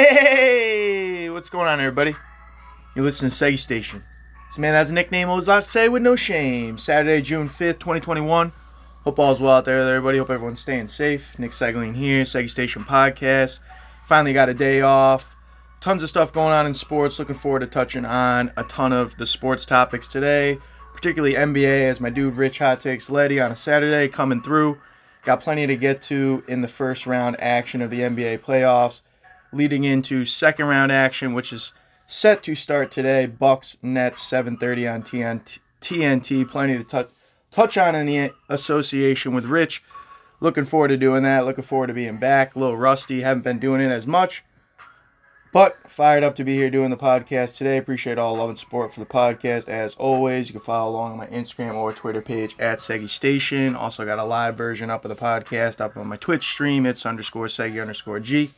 Hey, what's going on, everybody? You're listening to Seggy Station. This man has a nickname to say with no shame. Saturday, June 5th, 2021. Hope all's well out there, everybody. Hope everyone's staying safe. Nick Segling here, Seggy Station Podcast. Finally got a day off. Tons of stuff going on in sports. Looking forward to touching on a ton of the sports topics today, particularly NBA, as my dude Rich Hot Takes Letty on a Saturday coming through. Got plenty to get to in the first round action of the NBA playoffs leading into second round action, which is set to start today. Bucks Nets 7:30 on TNT. TNT. Plenty to touch touch on in the association with Rich. Looking forward to doing that. Looking forward to being back. A little rusty. Haven't been doing it as much. But fired up to be here doing the podcast today. Appreciate all love and support for the podcast as always. You can follow along on my Instagram or Twitter page at Seggy Station. Also got a live version up of the podcast up on my Twitch stream. It's underscore Segi underscore G.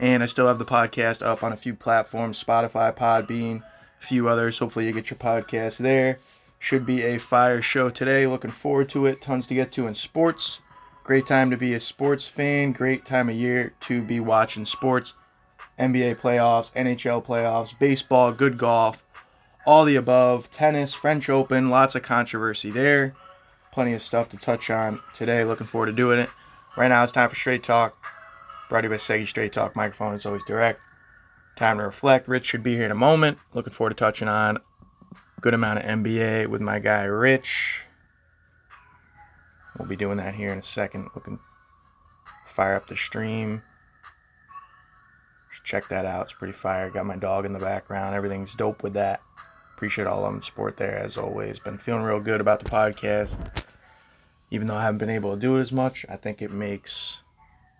And I still have the podcast up on a few platforms Spotify, Podbean, a few others. Hopefully, you get your podcast there. Should be a fire show today. Looking forward to it. Tons to get to in sports. Great time to be a sports fan. Great time of year to be watching sports. NBA playoffs, NHL playoffs, baseball, good golf, all the above. Tennis, French Open, lots of controversy there. Plenty of stuff to touch on today. Looking forward to doing it. Right now, it's time for Straight Talk. Brought to you by Seggy Straight Talk. Microphone is always direct. Time to reflect. Rich should be here in a moment. Looking forward to touching on a good amount of NBA with my guy Rich. We'll be doing that here in a second. Looking fire up the stream. Check that out. It's pretty fire. Got my dog in the background. Everything's dope with that. Appreciate all of the support there as always. Been feeling real good about the podcast. Even though I haven't been able to do it as much, I think it makes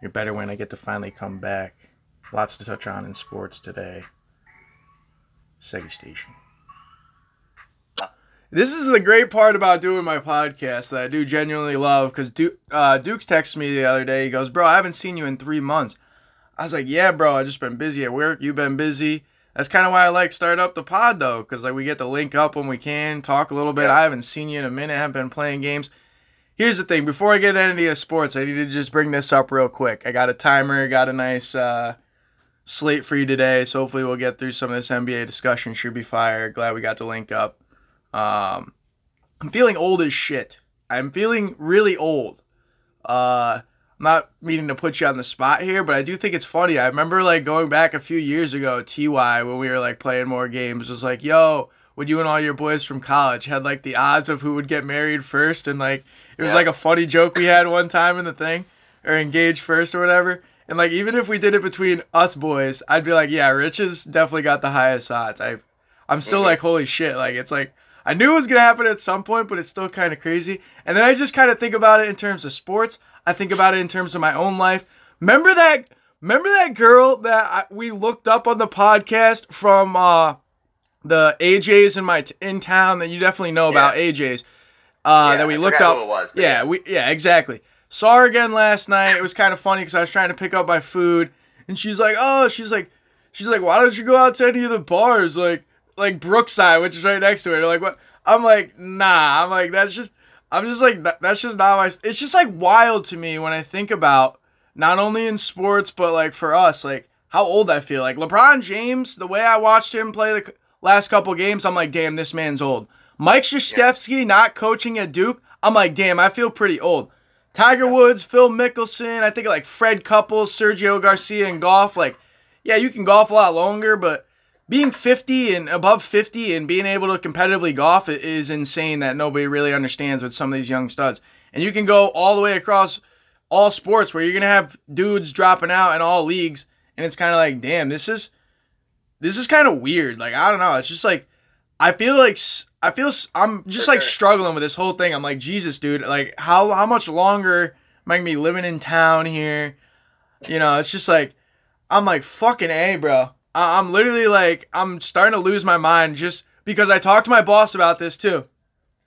you're better when I get to finally come back. Lots to touch on in sports today. Seggy Station. This is the great part about doing my podcast that I do genuinely love because Duke, uh, Duke's texted me the other day. He goes, Bro, I haven't seen you in three months. I was like, Yeah, bro, i just been busy at work. You've been busy. That's kind of why I like start up the pod though, because like we get to link up when we can, talk a little bit. Yeah. I haven't seen you in a minute. I haven't been playing games here's the thing before I get into sports, I need to just bring this up real quick. I got a timer, got a nice uh, slate for you today, so hopefully we'll get through some of this NBA discussion. Should be fire. Glad we got to link up. Um, I'm feeling old as shit. I'm feeling really old. Uh, I'm not meaning to put you on the spot here, but I do think it's funny. I remember like going back a few years ago, TY, when we were like playing more games, was like, yo, when you and all your boys from college had like the odds of who would get married first and like it was yeah. like a funny joke we had one time in the thing, or engage first or whatever. And like even if we did it between us boys, I'd be like, yeah, Rich has definitely got the highest odds. I, I'm still mm-hmm. like, holy shit! Like it's like I knew it was gonna happen at some point, but it's still kind of crazy. And then I just kind of think about it in terms of sports. I think about it in terms of my own life. Remember that? Remember that girl that I, we looked up on the podcast from uh, the AJ's in my t- in town that you definitely know yeah. about AJ's uh, yeah, that we I looked up. Was, yeah, yeah, we yeah exactly. Saw her again last night. It was kind of funny because I was trying to pick up my food, and she's like, "Oh, she's like, she's like, why don't you go out to any of the bars like like Brookside, which is right next to it?" like, what? I'm like, nah. I'm like, that's just. I'm just like, that's just not my. It's just like wild to me when I think about not only in sports but like for us, like how old I feel. Like LeBron James, the way I watched him play the last couple games, I'm like, damn, this man's old. Mike Krzyzewski yeah. not coaching at Duke, I'm like, damn, I feel pretty old. Tiger yeah. Woods, Phil Mickelson, I think like Fred Couples, Sergio Garcia, and golf. Like, yeah, you can golf a lot longer, but being 50 and above 50 and being able to competitively golf is insane that nobody really understands with some of these young studs. And you can go all the way across all sports where you're going to have dudes dropping out in all leagues and it's kind of like, damn, this is this is kind of weird. Like, I don't know, it's just like I feel like I feel I'm just like struggling with this whole thing. I'm like, Jesus, dude, like how how much longer am I gonna be living in town here? You know, it's just like I'm like fucking a, bro. I, I'm literally like I'm starting to lose my mind just because I talked to my boss about this too,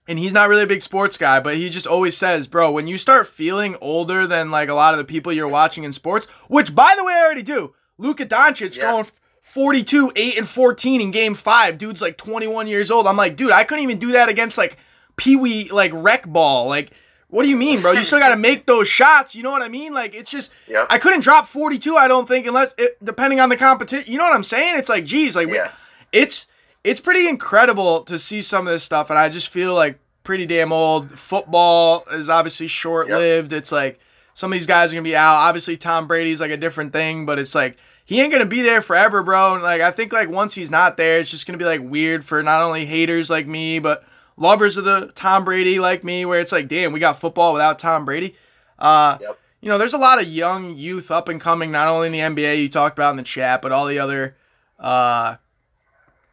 and he's not really a big sports guy, but he just always says, bro, when you start feeling older than like a lot of the people you're watching in sports, which by the way I already do. Luka Doncic yeah. going 42, 8, and 14 in game five. Dude's like 21 years old. I'm like, dude, I couldn't even do that against like Pee Wee, like rec ball. Like, What do you mean, bro? You still got to make those shots. You know what I mean? Like it's just Yep. I couldn't drop 42. I don't think unless it, depending on the competition. You know what I'm saying? It's like, geez, like we- it's it's pretty incredible to see some of this stuff, and I just feel like pretty damn old. Football is obviously short lived. It's like some of these guys are gonna be out. Obviously, Tom Brady's like a different thing, but it's like he ain't gonna be there forever, bro. And like I think like once he's not there, it's just gonna be like weird for not only haters like me, but lovers of the Tom Brady like me, where it's like, damn, we got football without Tom Brady. Uh, Yep. you know, there's a lot of young youth up and coming, not only in the NBA you talked about in the chat, but all the other, uh,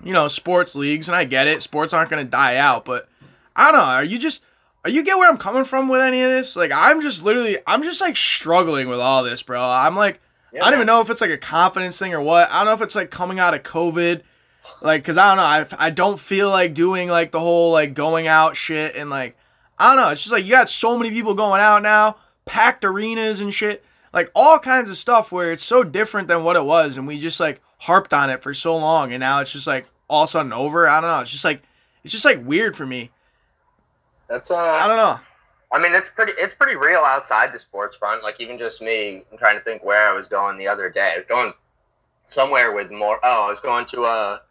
you know, sports leagues. And I get it, sports aren't going to die out, but I don't know. Are you just, are you get where I'm coming from with any of this? Like, I'm just literally, I'm just like struggling with all this, bro. I'm like, Yeah, I don't even know if it's like a confidence thing or what. I don't know if it's like coming out of COVID. Like, cause I don't know. I, I don't feel like doing like the whole like going out shit and like, I don't know. It's just like you got so many people going out now, packed arenas and shit, like all kinds of stuff where it's so different than what it was, and we just like harped on it for so long, and now it's just like all of a sudden over. I don't know. It's just like it's just like weird for me. That's uh. I don't know. I mean, it's pretty. It's pretty real outside the sports front. Like even just me, I'm trying to think where I was going the other day. I was going somewhere with more. Oh, I was going to a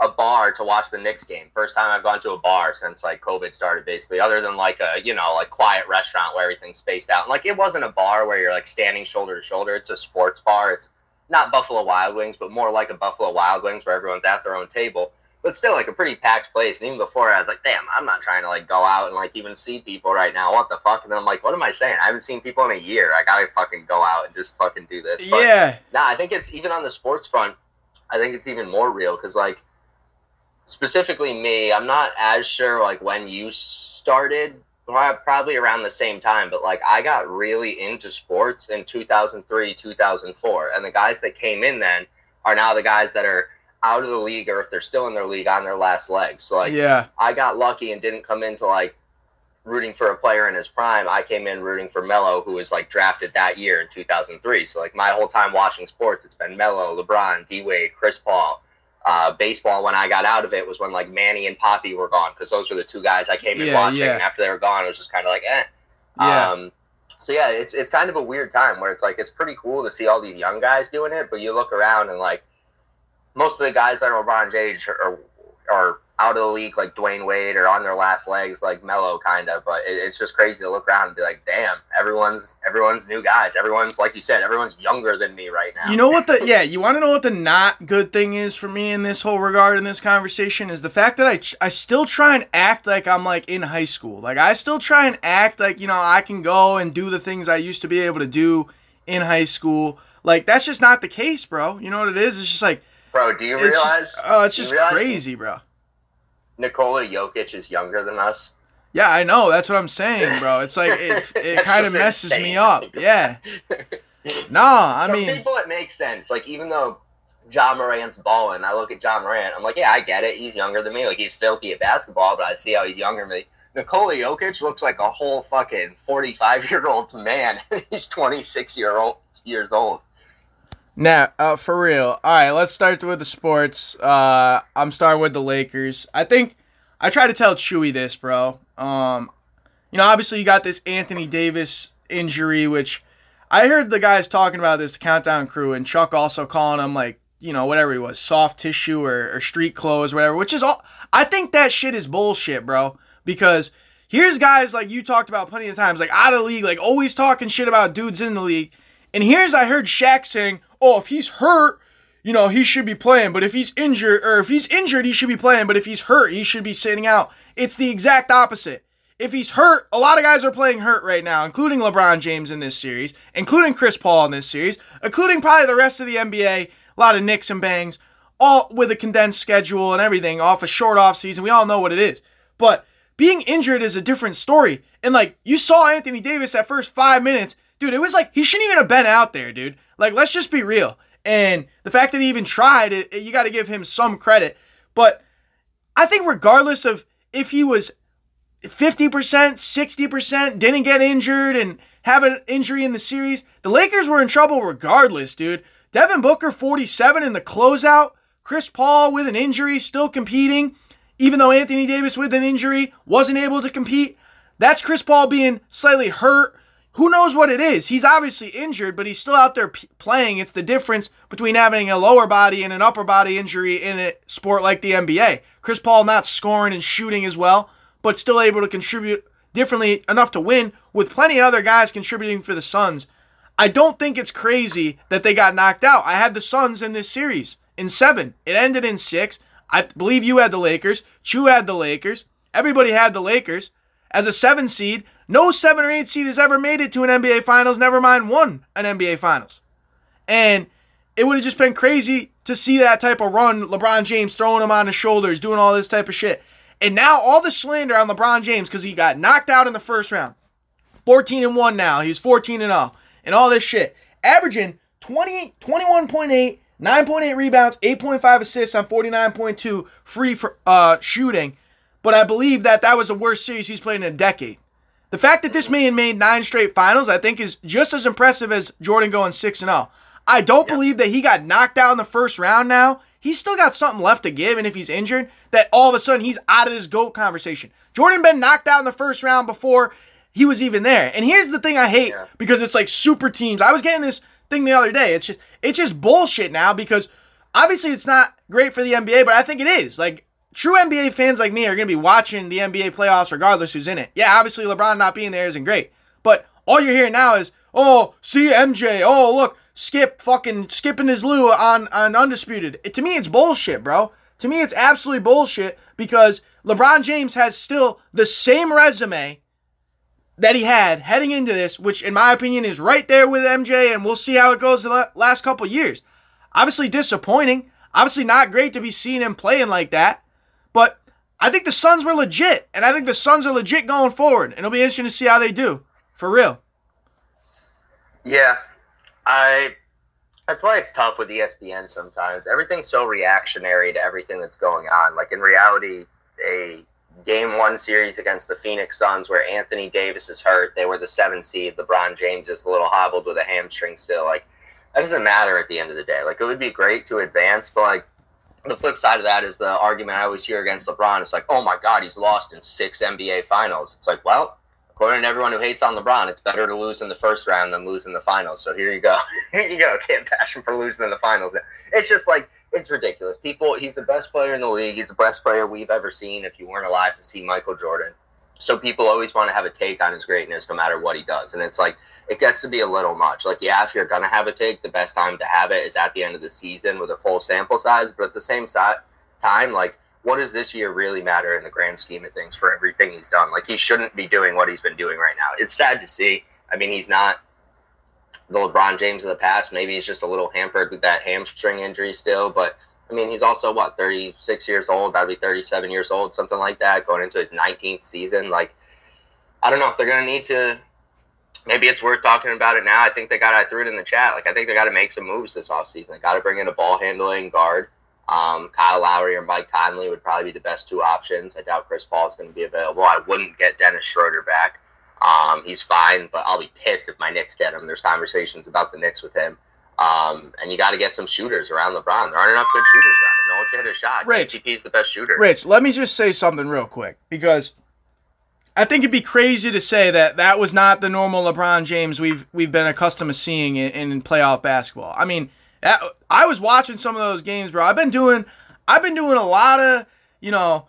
a bar to watch the Knicks game. First time I've gone to a bar since like COVID started, basically. Other than like a you know like quiet restaurant where everything's spaced out. Like it wasn't a bar where you're like standing shoulder to shoulder. It's a sports bar. It's not Buffalo Wild Wings, but more like a Buffalo Wild Wings where everyone's at their own table but still like a pretty packed place. And even before I was like, damn, I'm not trying to like go out and like even see people right now. What the fuck? And then I'm like, what am I saying? I haven't seen people in a year. I gotta fucking go out and just fucking do this. But Yeah, nah, I think it's even on the sports front. I think it's even more real because like specifically me, I'm not as sure like when you started. Probably around the same time, but like I got really into sports in 2003, 2004, and the guys that came in then are now the guys that are out of the league or if they're still in their league on their last legs. So like yeah, I got lucky and didn't come into like rooting for a player in his prime. I came in rooting for Melo, who was like drafted that year in 2003. So like my whole time watching sports, it's been Melo, LeBron, D Wade, Chris Paul. Uh, baseball when I got out of it was when like Manny and Papi were gone because those were the two guys I came in Yeah, watching. yeah. And after they were gone, it was just kind of like eh. yeah, Um, so yeah, it's it's kind of a weird time where it's like it's pretty cool to see all these young guys doing it, but you look around and like most of the guys that are LeBron's age are, are, out of the league, like Dwyane Wade, or on their last legs, like Melo, kind of. But it, it's just crazy to look around and be like, damn, everyone's everyone's new guys. Everyone's like you said, everyone's younger than me right now. You know what the yeah, you want to know what the not good thing is for me in this whole regard in this conversation is the fact that I I still try and act like I'm like in high school. Like I still try and act like, you know, I can go and do the things I used to be able to do in high school. Like that's just not the case, bro. You know what it is? It's just like bro. Do you it's realize? just, oh, it's just crazy, bro. Nikola Jokic is younger than us. Yeah, I know. That's what I'm saying, bro. It's like it, it kind of messes me up. Yeah. Nah, I Some mean, people it makes sense. Like even though Ja Morant's balling, I look at Ja Morant. I'm like, yeah, I get it. He's younger than me. Like he's filthy at basketball, but I see how he's younger than me. Nikola Jokic looks like a whole fucking 45 year old man. he's 26 year old years old. Now, uh, for real. All right, let's start with the sports. Uh, I'm starting with the Lakers. I think I try to tell Chewy this, bro. Um, you know, obviously you got this Anthony Davis injury, which I heard the guys talking about this countdown crew, and Chuck also calling him like, you know, whatever he was, soft tissue or, or street clothes, whatever. Which is all. I think that shit is bullshit, bro. Because here's guys like you talked about plenty of times, like out of league, like always talking shit about dudes in the league. And here's I heard Shaq saying, "Oh, if he's hurt, you know, he should be playing, but if he's injured or if he's injured, he should be playing, but if he's hurt, he should be sitting out." It's the exact opposite. If he's hurt, a lot of guys are playing hurt right now, including LeBron James in this series, including Chris Paul in this series, including probably the rest of the NBA, a lot of nicks and bangs, all with a condensed schedule and everything off a short off season. We all know what it is. But being injured is a different story. And like you saw Anthony Davis that first five minutes, dude, it was like he shouldn't even have been out there, dude. Like let's just be real. And the fact that he even tried, it, you got to give him some credit. But I think regardless of if he was 50%, 60%, didn't get injured and have an injury in the series, the Lakers were in trouble regardless, dude. Devin Booker 47 in the closeout, Chris Paul with an injury still competing even though Anthony Davis with an injury wasn't able to compete. That's Chris Paul being slightly hurt. Who knows what it is? He's obviously injured, but he's still out there p- playing. It's the difference between having a lower body and an upper body injury in a sport like the NBA. Chris Paul not scoring and shooting as well, but still able to contribute differently enough to win with plenty of other guys contributing for the Suns. I don't think it's crazy that they got knocked out. I had the Suns in this series in seven. It ended in six. I believe you had the Lakers. Chu had the Lakers. Everybody had the Lakers. As a seven seed, no seven or eight seed has ever made it to an NBA Finals, never mind won an NBA Finals. And it would have just been crazy to see that type of run, LeBron James throwing him on his shoulders, doing all this type of shit. And now all the slander on LeBron James because he got knocked out in the first round. 14 and 1 now. He's 14 and 0. And all this shit. Averaging 20, 21.8, 9.8 rebounds, 8.5 assists on 49.2 free for, uh, shooting. But I believe that that was the worst series he's played in a decade. The fact that this man made nine straight finals, I think, is just as impressive as Jordan going 6 and 0. I don't yeah. believe that he got knocked out in the first round now. He's still got something left to give, and if he's injured, that all of a sudden he's out of this GOAT conversation. Jordan been knocked out in the first round before he was even there. And here's the thing I hate yeah. because it's like super teams. I was getting this thing the other day. It's just it's just bullshit now because obviously it's not great for the NBA, but I think it is. Like true NBA fans like me are going to be watching the NBA playoffs regardless who's in it. Yeah, obviously LeBron not being there isn't great. But all you're hearing now is, "Oh, see MJ. Oh, look, Skip fucking skipping his Lou on on undisputed." It, to me it's bullshit, bro. To me it's absolutely bullshit because LeBron James has still the same resume that he had heading into this, which in my opinion is right there with MJ, and we'll see how it goes the last couple years. Obviously disappointing. Obviously not great to be seeing him playing like that. But I think the Suns were legit, and I think the Suns are legit going forward, and it'll be interesting to see how they do. For real. Yeah. I that's why it's tough with ESPN sometimes. Everything's so reactionary to everything that's going on. Like in reality, a game one series against the Phoenix Suns where Anthony Davis is hurt. They were the seven seed. LeBron James is a little hobbled with a hamstring still. Like that doesn't matter at the end of the day. Like it would be great to advance, but like the flip side of that is the argument I always hear against LeBron. It's like, oh my God, he's lost in six NBA finals. It's like, well, according to everyone who hates on LeBron, it's better to lose in the first round than lose in the finals. So here you go. here you go. Can't bash him for losing in the finals. It's just like it's ridiculous. People, he's the best player in the league. He's the best player we've ever seen. If you weren't alive to see Michael Jordan, so people always want to have a take on his greatness, no matter what he does. And it's like it gets to be a little much. Like, yeah, if you're gonna have a take, the best time to have it is at the end of the season with a full sample size. But at the same time, like, what does this year really matter in the grand scheme of things for everything he's done? Like, he shouldn't be doing what he's been doing right now. It's sad to see. I mean, he's not the LeBron James of the past. Maybe he's just a little hampered with that hamstring injury still, but I mean, he's also what 36 years old, That'd be 37 years old, something like that, going into his 19th season. Like, I don't know if they're gonna need to. Maybe it's worth talking about it now. I think they got. I threw it in the chat. Like, I think they got to make some moves this offseason. They got to bring in a ball handling guard. Um, Kyle Lowry or Mike Conley would probably be the best two options. I doubt Chris Paul is going to be available. I wouldn't get Dennis Schroeder back. Um, he's fine, but I'll be pissed if my Knicks get him. There's conversations about the Knicks with him. Um, and you got to get some shooters around LeBron. There aren't enough good shooters around him. No one can hit a shot. Rich, KCP's the best shooter. Rich, let me just say something real quick because I think it'd be crazy to say that that was not the normal LeBron James we've we've been accustomed to seeing in, in playoff basketball. I mean, that, I was watching some of those games, bro. I've been doing I've been doing a lot of you know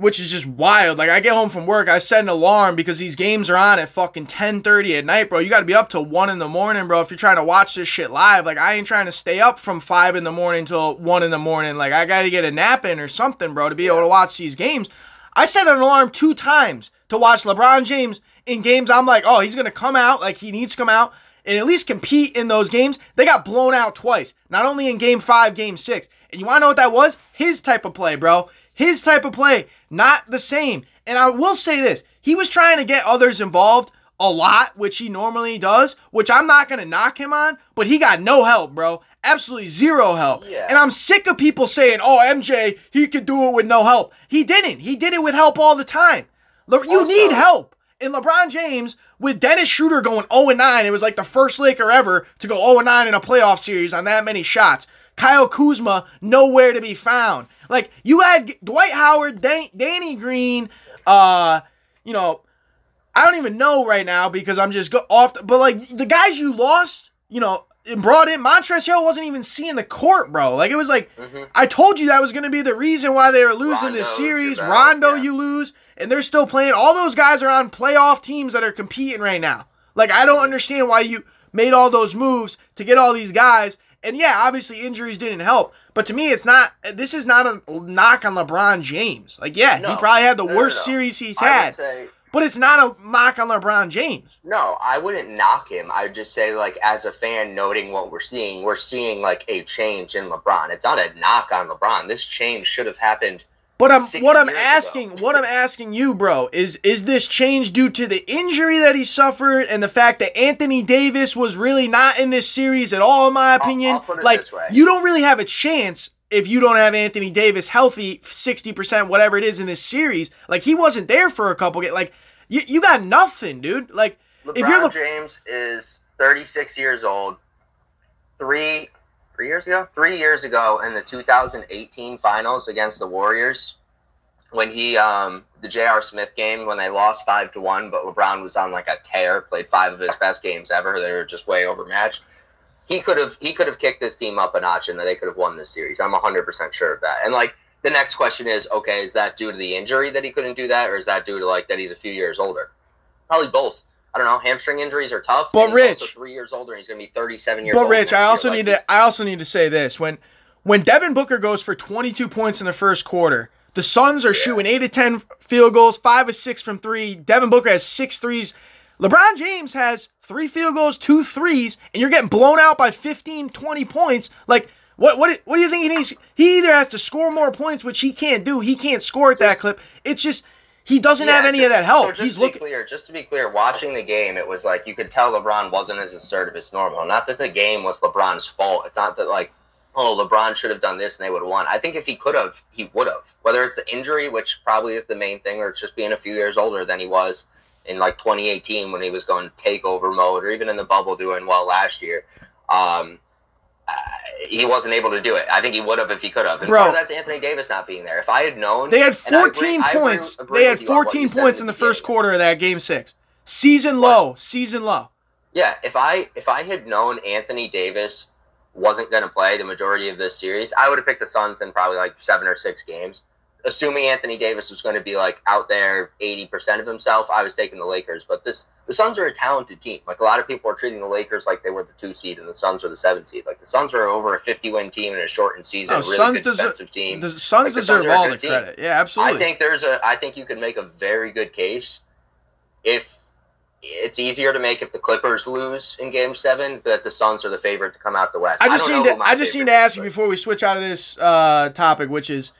which is just wild. Like I get home from work, I set an alarm because these games are on at fucking 10:30 at night, bro. You got to be up till 1 in the morning, bro, if you're trying to watch this shit live. Like I ain't trying to stay up from 5 in the morning till 1 in the morning. Like I got to get a nap in or something, bro, to be able to watch these games. I set an alarm 2 times to watch LeBron James in games I'm like, "Oh, he's going to come out like he needs to come out." And at least compete in those games. They got blown out twice. Not only in game five, game six. And you wanna know what that was? His type of play, bro. His type of play, not the same. And I will say this he was trying to get others involved a lot, which he normally does, which I'm not going to knock him on, but he got no help, bro. Absolutely zero help. Yeah. And I'm sick of people saying, oh, MJ, he could do it with no help. He didn't. He did it with help all the time. Le- you need help. And LeBron James, with Dennis Schroeder going 0 9, it was like the first Laker ever to go 0 9 in a playoff series on that many shots. Kyle Kuzma, nowhere to be found. Like you had Dwight Howard, Dan- Danny Green, uh, you know, I don't even know right now because I'm just go off. The, but like the guys you lost, you know, and brought in Montrezl Harrell wasn't even seeing the court, bro. Like it was like Mhm. I told you that was going to be the reason why they were losing this series. Rondo, yeah. you lose, and they're still playing. All those guys are on playoff teams that are competing right now. Like I don't understand why you made all those moves to get all these guys. And yeah, obviously injuries didn't help. But to me, it's not. This is not a knock on LeBron James. Like yeah, he probably had the No, no, worst no. series he's had. say But it's not a knock on LeBron James. no. I wouldn't knock him. I would just say like as a fan, noting what we're seeing, we're seeing like a change in LeBron. It's not a knock on LeBron. This change should have happened. But I'm what I'm asking, what I'm asking you, bro, is is this change due to the injury that he suffered and the fact that Anthony Davis was really not in this series at all, in my opinion? I'll it like you don't really have a chance if you don't have Anthony Davis healthy, sixty percent, whatever it is in this series. Like he wasn't there for a couple games. Like you, you got nothing, dude. Like LeBron If you're Le- James is 36 years old. Three, three years ago, three years ago in the 2018 finals against the Warriors, when he um the J.R. Smith game when they lost five to one, but LeBron was on like a tear, played five of his best games ever. They were just way overmatched. He could have he could have kicked this team up a notch and they could have won this series. I'm 100 percent sure of that. And like the next question is, okay, is that due to the injury that he couldn't do that, or is that due to like that he's a few years older? Probably both. I don't know. Hamstring injuries are tough. But and he's also Rich- three years older, and he's going to be 37 years old. But. Rich, I also year. need Like, to I also need to say this. When when Devin Booker goes for 22 points in the first quarter, the Suns are shooting 8 to 10 field goals, 5 or 6 from 3. Devin Booker has 6 threes. LeBron James has 3 field goals, 2 threes, and you're getting blown out by 15, 20 points. Like what what what do you think he needs? He either has to score more points, which he can't do. He can't score at that clip. It's just he doesn't Yeah, have any ju- of that help. So just He's to be looking clear, just to be clear, watching the game, it was like you could tell LeBron wasn't as assertive as normal. Not that the game was LeBron's fault. It's not that like, oh, LeBron should have done this and they would have won. I think if he could have, he would have. Whether it's the injury, which probably is the main thing, or it's just being a few years older than he was in like 2018 when he was going takeover mode, or even in the bubble doing well last year. Um, he wasn't able to do it. I think he would have if he could have. And Bro. that's Anthony Davis not being there. If I had known, They had and I agree- 14 agree- points. agree they had with you on what 14 points in the beginning. first quarter of that game 6. Season low, season low. Yeah, if I if I had known Anthony Davis wasn't going to play the majority of this series, I would have picked the Suns in probably like seven or six games. Assuming Anthony Davis was going to be like out there eighty percent of himself, I was taking the Lakers. But this the Suns are a talented team. Like a lot of people are treating the Lakers like they were the two seed and the Suns were the seven seed. Like the Suns are over a fifty win team in a shortened season, Oh, really Suns good deserve- defensive team. The Suns Like, the deserve Suns all the team. credit. Yeah, absolutely. I think there's a I think you could make a very good case if it's easier to make if the Clippers lose in game seven, but the Suns are the favorite to come out the West. I just don't need to I just need to ask you before we switch out of this uh, topic, which is,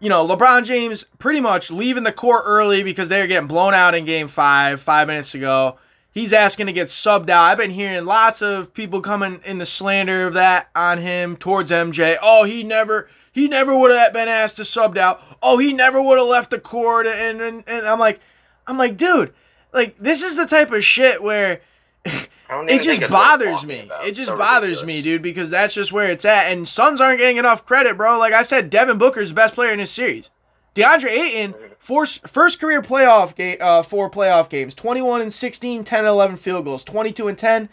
you know, LeBron James pretty much leaving the court early because they're getting blown out in Game Five five minutes ago. He's asking to get subbed out. I've been hearing lots of people coming in the slander of that on him towards MJ. Oh, he never he never would have been asked to subbed out. Oh, he never would have left the court. And, and and I'm like, I'm like, dude, like this is the type of shit where. It just think it's worth bothers me. It just so bothers ridiculous. me, dude, because that's just where it's at. And Suns aren't getting enough credit, bro. Like I said, Devin Booker's the best player in this series. DeAndre Ayton, first, first career playoff game, uh, four playoff games 21 and 16, 10 and 11 field goals, 22 and 10,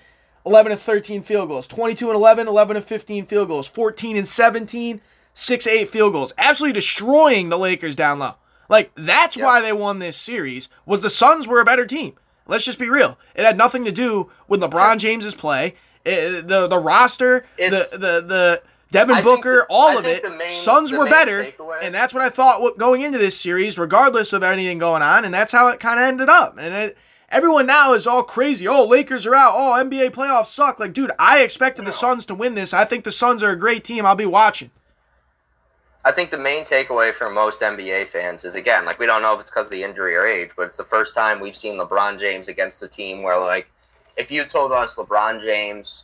11 and 13 field goals, 22 and 11, 11 and 15 field goals, 14 and 17, 6 8 field goals. Absolutely destroying the Lakers down low. Like, that's Yeah. why they won this series, was the Suns were a better team. Let's just be real. It had nothing to do with LeBron James's play, eh, the the roster, the It's- the the Devin I Booker, the- all I of it. the main- Suns the were better, takeaway- and that's what I thought going into this series, regardless of anything going on, and that's how it kind of ended up. And it, everyone now is all crazy. Oh, Lakers are out. Oh, NBA playoffs suck. Like, dude, I expected the No. Suns to win this. I think the Suns are a great team. I'll be watching. I think the main takeaway for most NBA fans is again, like we don't know if it's because of the injury or age, but it's the first time we've seen LeBron James against a team where, like, if you told us LeBron James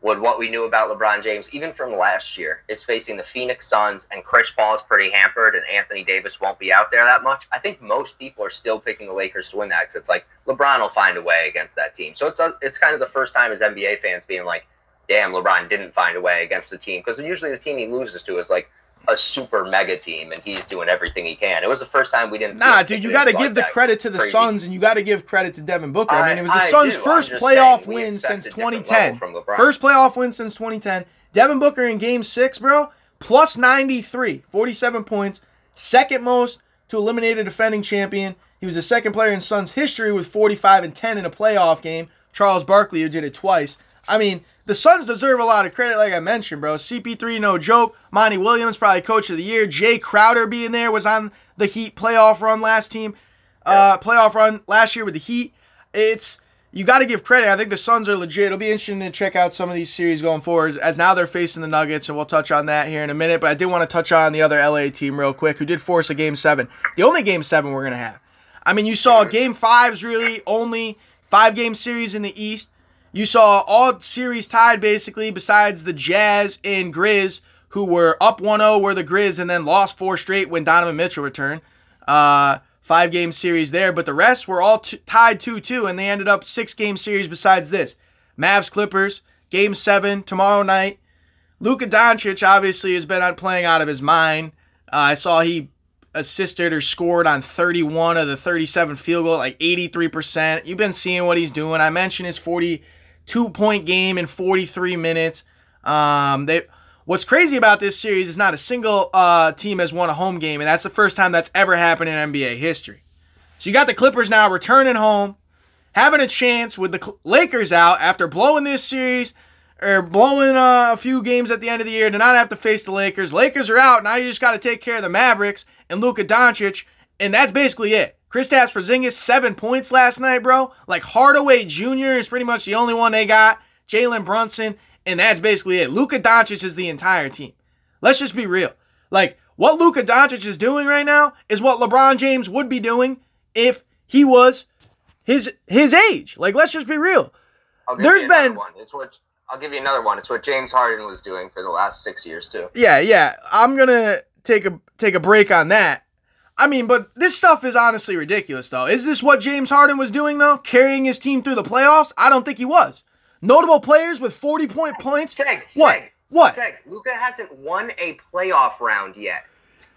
would what we knew about LeBron James, even from last year, is facing the Phoenix Suns and Chris Paul is pretty hampered and Anthony Davis won't be out there that much. I think most people are still picking the Lakers to win that because it's like LeBron will find a way against that team. So it's a, it's kind of the first time as NBA fans being like, damn, LeBron didn't find a way against the team because usually the team he loses to is like a super mega team, and he's doing everything he can. It was the first time we didn't. see Nah, dude, you got to give the credit to the Crazy. Suns, and you got to give credit to Devin Booker. I, mean, it was the I- Suns' I do. first playoff win since 2010. level from LeBron. First playoff win since 2010. Devin Booker in Game Six, bro, plus 93, 47 points, second most to eliminate a defending champion. He was the second player in Suns history with 45 and 10 in a playoff game. Charles Barkley, who did it twice. I mean, the Suns deserve a lot of credit, like I mentioned, bro. CP3, no joke. Monty Williams, probably coach of the year. Jae Crowder being there was on the Heat playoff run last team, uh, playoff run last year with the Heat. It's you got to give credit. I think the Suns are legit. It'll be interesting to check out some of these series going forward, as now they're facing the Nuggets, and we'll touch on that here in a minute. But I did want to touch on the other LA team real quick, who did force a game seven. The only game seven we're gonna have. I mean, you saw game fives really only five game series in the East. You saw all series tied basically, besides the Jazz and Grizz, who were up 1-0 were the Grizz and then lost four straight when Donovan Mitchell returned. Uh, five game series there, but the rest were all t- tied 2-2, and they ended up six game series besides this. Mavs Clippers, game seven tomorrow night. Luka Doncic obviously has been on playing out of his mind. Uh, I saw he assisted or scored on 31 of the 37 field goal, like 83%. You've been seeing what he's doing. I mentioned his 42 point game in 43 minutes. Um, they what's crazy about this series is not a single uh, team has won a home game, and that's the first time that's ever happened in NBA history. So you got the Clippers now returning home, having a chance with the Lakers out after blowing this series or blowing uh, a few games at the end of the year to not have to face the Lakers. Lakers are out. Now you just got to take care of the Mavericks and Luka Doncic, and that's basically it. Kristaps Porzingis seven points last night, bro. Like Hardaway Jr. is pretty much the only one they got. Jalen Brunson, and that's basically it. Luka Doncic is the entire team. Let's just be real. Like what Luka Doncic is doing right now is what LeBron James would be doing if he was his his age. Like let's just be real. I'll give There's you another been- one. It's what I'll give you another one. It's what James Harden was doing for the last six years too. Yeah, yeah. I'm gonna take a take a break on that. I mean, but this stuff is honestly ridiculous, though. Is this what James Harden was doing, though? Carrying his team through the playoffs? I don't think he was. Notable players with 40 point points. Seg, What? Seg, What? Seg, Luka hasn't won a playoff round yet.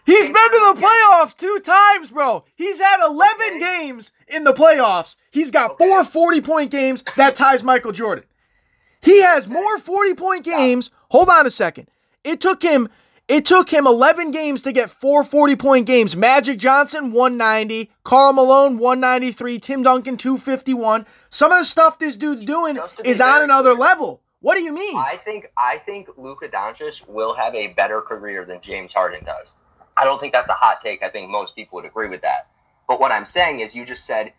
He's been to the playoffs two times, bro. He's had 11 Okay. games in the playoffs. He's got Okay. four 40 point games. That ties Michael Jordan. He has more 40 point games. Hold on a second. It took him it took him 11 games to get four 40 point games. Magic Johnson 190, Karl Malone 193, Tim Duncan 251. Some of the stuff this dude's doing Just to be is on another clear. level. What do you mean? I think I think Luka Doncic will have a better career than James Harden does. I don't think that's a hot take. I think most people would agree with that. But what I'm saying is, you just said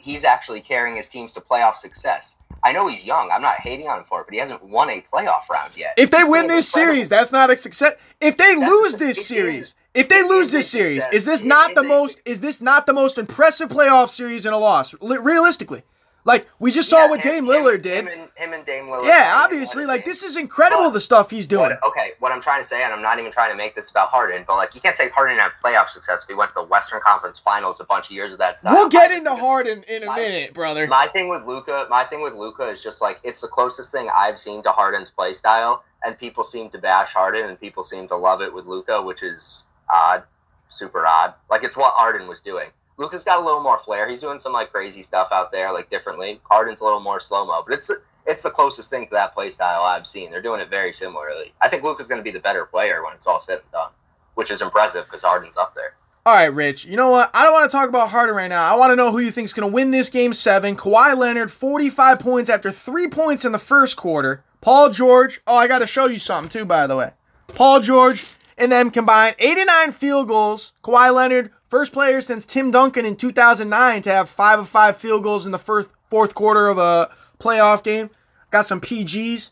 he's actually carrying his teams to playoff success. I know he's young. I'm not hating on him for it, but he hasn't won a playoff round yet. If they He's win this series, that's not a success. If they That's lose this series, if they lose this series, success. is this not the most? Is this not the most impressive playoff series in a loss? Realistically, like we just saw Yeah, what Dame him- Lillard did. Him and, him and Dame Lillard. yeah, obviously, like this is incredible. But- the stuff he's doing. What, okay, what I'm trying to say, and I'm not even trying to make this about Harden, but like you can't say Harden had playoff success if he went to the Western Conference Finals a bunch of years of that stuff. We'll get into Harden in a my- minute, brother. My thing with Luka, my thing with Luka is just like it's the closest thing I've seen to Harden's play style, and people seem to bash Harden, and people seem to love it with Luka, which is odd, super odd. Like it's what Harden was doing. Luka's got a little more flair. He's doing some like crazy stuff out there, like differently. Harden's a little more slow mo, but it's it's the closest thing to that play style I've seen. They're doing it very similarly. I think Luka's going to be the better player when it's all said and done, which is impressive because Harden's up there. All right, Rich. You know what? I don't want to talk about Harden right now. I want to know who you think's going to win this game seven. Kawhi Leonard, 45 points after three points in the first quarter. Paul George. Oh, I got to show you something too, by the way. Paul George and them combined 89 field goals. Kawhi Leonard, first player since Tim Duncan in 2009 to have five of five field goals in the first fourth quarter of a playoff game. Got some PGs.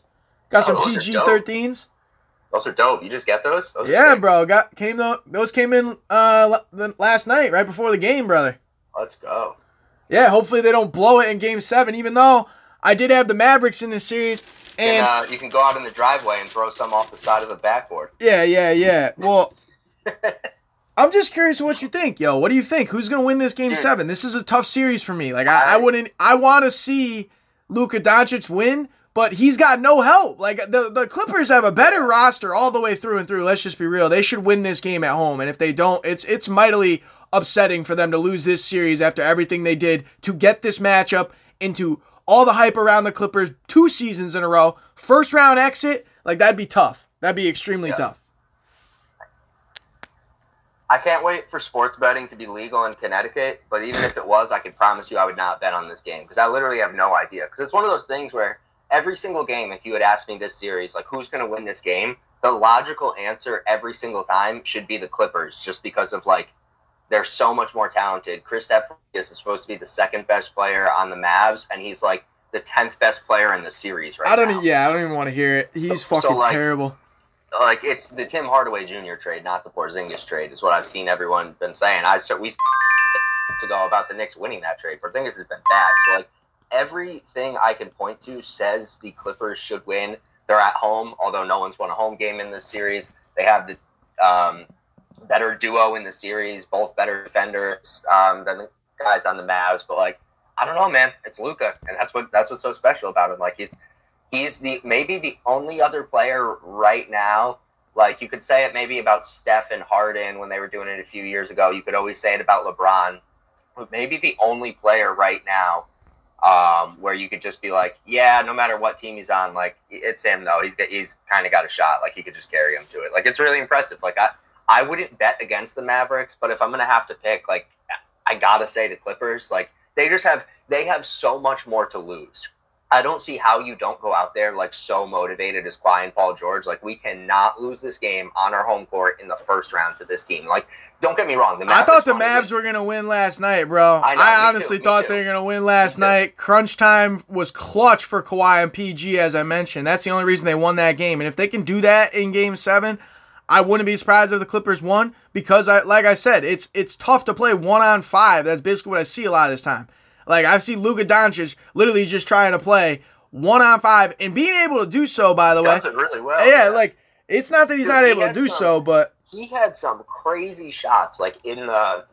Got some Oh, are PG dope. 13s. Those are dope. You just get those? those Yeah, bro. Got came tho- those came in uh last night, right before the game, brother. Let's go. Yeah, hopefully they don't blow it in game seven, even though I did have the Mavericks in this series. And And uh, you can go out in the driveway and throw some off the side of the backboard. yeah, yeah, yeah. Well, I'm just curious what you think, yo. What do you think? Who's gonna win this game Dude. seven? This is a tough series for me. Like I, I I- wouldn't I wanna see Luka Doncic win, but he's got no help. Like the the Clippers have a better roster all the way through and through. Let's just be real. They should win this game at home, and if they don't, it's it's mightily upsetting for them to lose this series after everything they did to get this matchup into all the hype around the Clippers two seasons in a row. First round exit, like that'd be tough. That'd be extremely Yeah. tough. I can't wait for sports betting to be legal in Connecticut. But even if it was, I can promise you I would not bet on this game because I literally have no idea. Because it's one of those things where every single game, if you had asked me this series, like who's going to win this game, the logical answer every single time should be the Clippers, just because of like they're so much more talented. Chris Kristaps is supposed to be the second best player on the Mavs, and he's like the tenth best player in the series right I don't. now. Yeah, I don't even want to hear it. He's So- so, fucking like, terrible. Like it's the Tim Hardaway Jr. trade, not the Porzingis trade, is what I've seen everyone been saying. I start we to go about the Knicks winning that trade. Porzingis has been bad, so like everything I can point to says the Clippers should win. They're at home, although no one's won a home game in this series. They have the um, better duo in the series, both better defenders um, than the guys on the Mavs. But like, I don't know, man. It's Luka, and that's what that's what's so special about him. Like, it's he's the maybe the only other player right now. Like you could say it maybe about Steph and Harden when they were doing it a few years ago. You could always say it about LeBron, but maybe the only player right now um, where you could just be like, yeah, no matter what team he's on, like it's him though. He's got, he's kind of got a shot. Like he could just carry him to it. Like it's really impressive. Like I I wouldn't bet against the Mavericks, but if I'm gonna have to pick, like I gotta say the Clippers. Like they just have they have so much more to lose. I don't see how you don't go out there like so motivated as Kawhi and Paul George. Like we cannot lose this game on our home court in the first round to this team. Like don't get me wrong, I thought the. Mavs were gonna win last night, bro. I I, know, too, honestly me thought too. they were gonna win last night. Crunch time was clutch for Kawhi and PG, as I mentioned. That's the only reason they won that game. And if they can do that in Game Seven, I wouldn't be surprised if the Clippers won because, I like I said, it's it's tough to play one on five. That's basically what I see a lot of this time. Like I've seen Luka Doncic literally just trying to play one on five and being able to do so. By the way, does it really well. yeah, like it's not that he's Dude, not he able to do some- so, but he had some crazy shots, like in the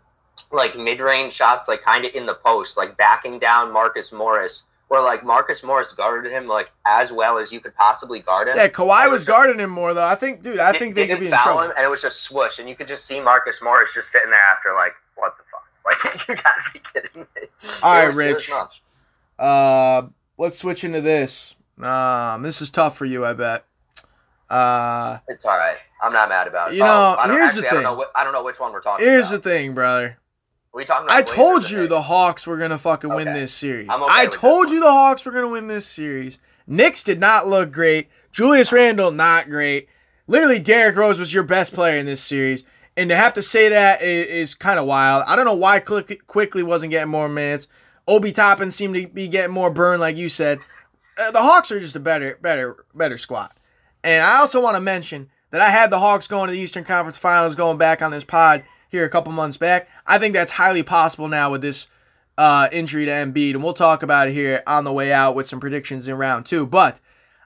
like mid range shots, like kind of in the post, like backing down Marcus Morris, where like Marcus Morris guarded him like as well as you could possibly guard him. yeah, Kawhi was just- guarding him more though. I think, dude, I think they could be in trouble. him, and it was just swoosh, and you could just see Marcus Morris just sitting there after like, what the? Like you gotta be kidding me. All It right, was- Rich. Uh, let's switch into this. Um, this is tough for you, I bet. Uh, It's all right. I'm not mad about it. You know, I don't, here's the actually, I don't thing. know. What, I don't know which one we're talking here's the thing, brother. Are we talking about I told you the Hawks were gonna fucking win this series. Okay I told you the Hawks were gonna win this series. Knicks did not look great. Julius Randle not great. Literally, Derrick Rose was your best player in this series, and to have to say that is, is kind of wild. I don't know why Quick- Quickley wasn't getting more minutes. Obi Toppin seemed to be getting more burn, like you said. Uh, the Hawks are just a better, better, better squad. And I also want to mention that I had the Hawks going to the Eastern Conference Finals going back on this pod here a couple months back. I think that's highly possible now with this uh, injury to Embiid, and we'll talk about it here on the way out with some predictions in round two. But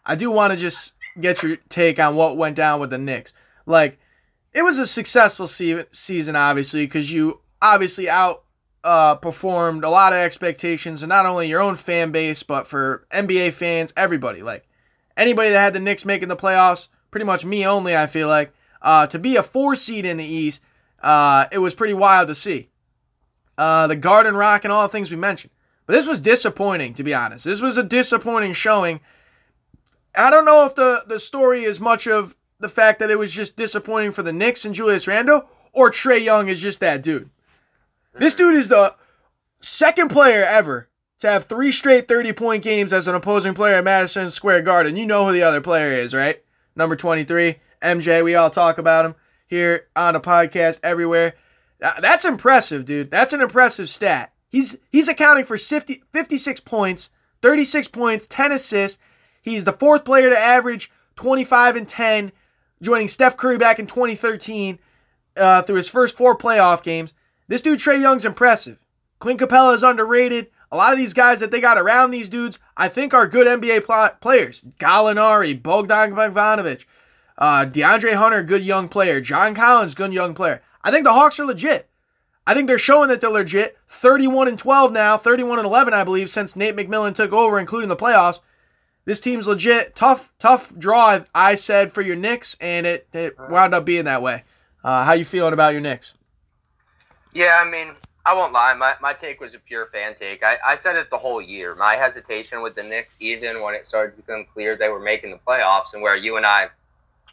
I do want to just get your take on what went down with the Knicks. Like, it was a successful se- season, obviously, because you obviously out uh, performed a lot of expectations, and not only your own fan base, but for NBA fans, everybody. Like, anybody that had the Knicks making the playoffs, pretty much me only, I feel like, uh, to be a four seed in the East, uh, it was pretty wild to see. Uh, the Garden Rock and all the things we mentioned. But this was disappointing, to be honest. This was a disappointing showing. I don't know if the, the story is much of the fact that it was just disappointing for the Knicks and Julius Randle, or Trae Young is just that dude. This dude is the second player ever to have three straight 30 point games as an opposing player at Madison Square Garden. You know who the other player is, right? Number 23, MJ. We all talk about him here on the podcast everywhere. That's impressive, dude. That's an impressive stat. He's he's accounting for 50, 56 points, 36 points, 10 assists. He's the fourth player to average 25 and 10, joining Steph Curry back in 2013 uh, through his first four playoff games. This dude, Trae Young's impressive. Clint Capela is underrated. A lot of these guys that they got around these dudes, I think, are good NBA pl- players. Gallinari, Bogdan Bogdanovic, uh, DeAndre Hunter, good young player. John Collins, good young player. I think the Hawks are legit. I think they're showing that they're legit. 31 and 12 now, 31 and 11, I believe, since Nate McMillan took over, including the playoffs. This team's legit. Tough, tough draw. I said for your Knicks, and it, it wound up being that way. Uh, how you feeling about your Knicks? Yeah, I mean, I won't lie. My, my take was a pure fan take. I, I said it the whole year. My hesitation with the Knicks, even when it started to become clear they were making the playoffs, and where you and I,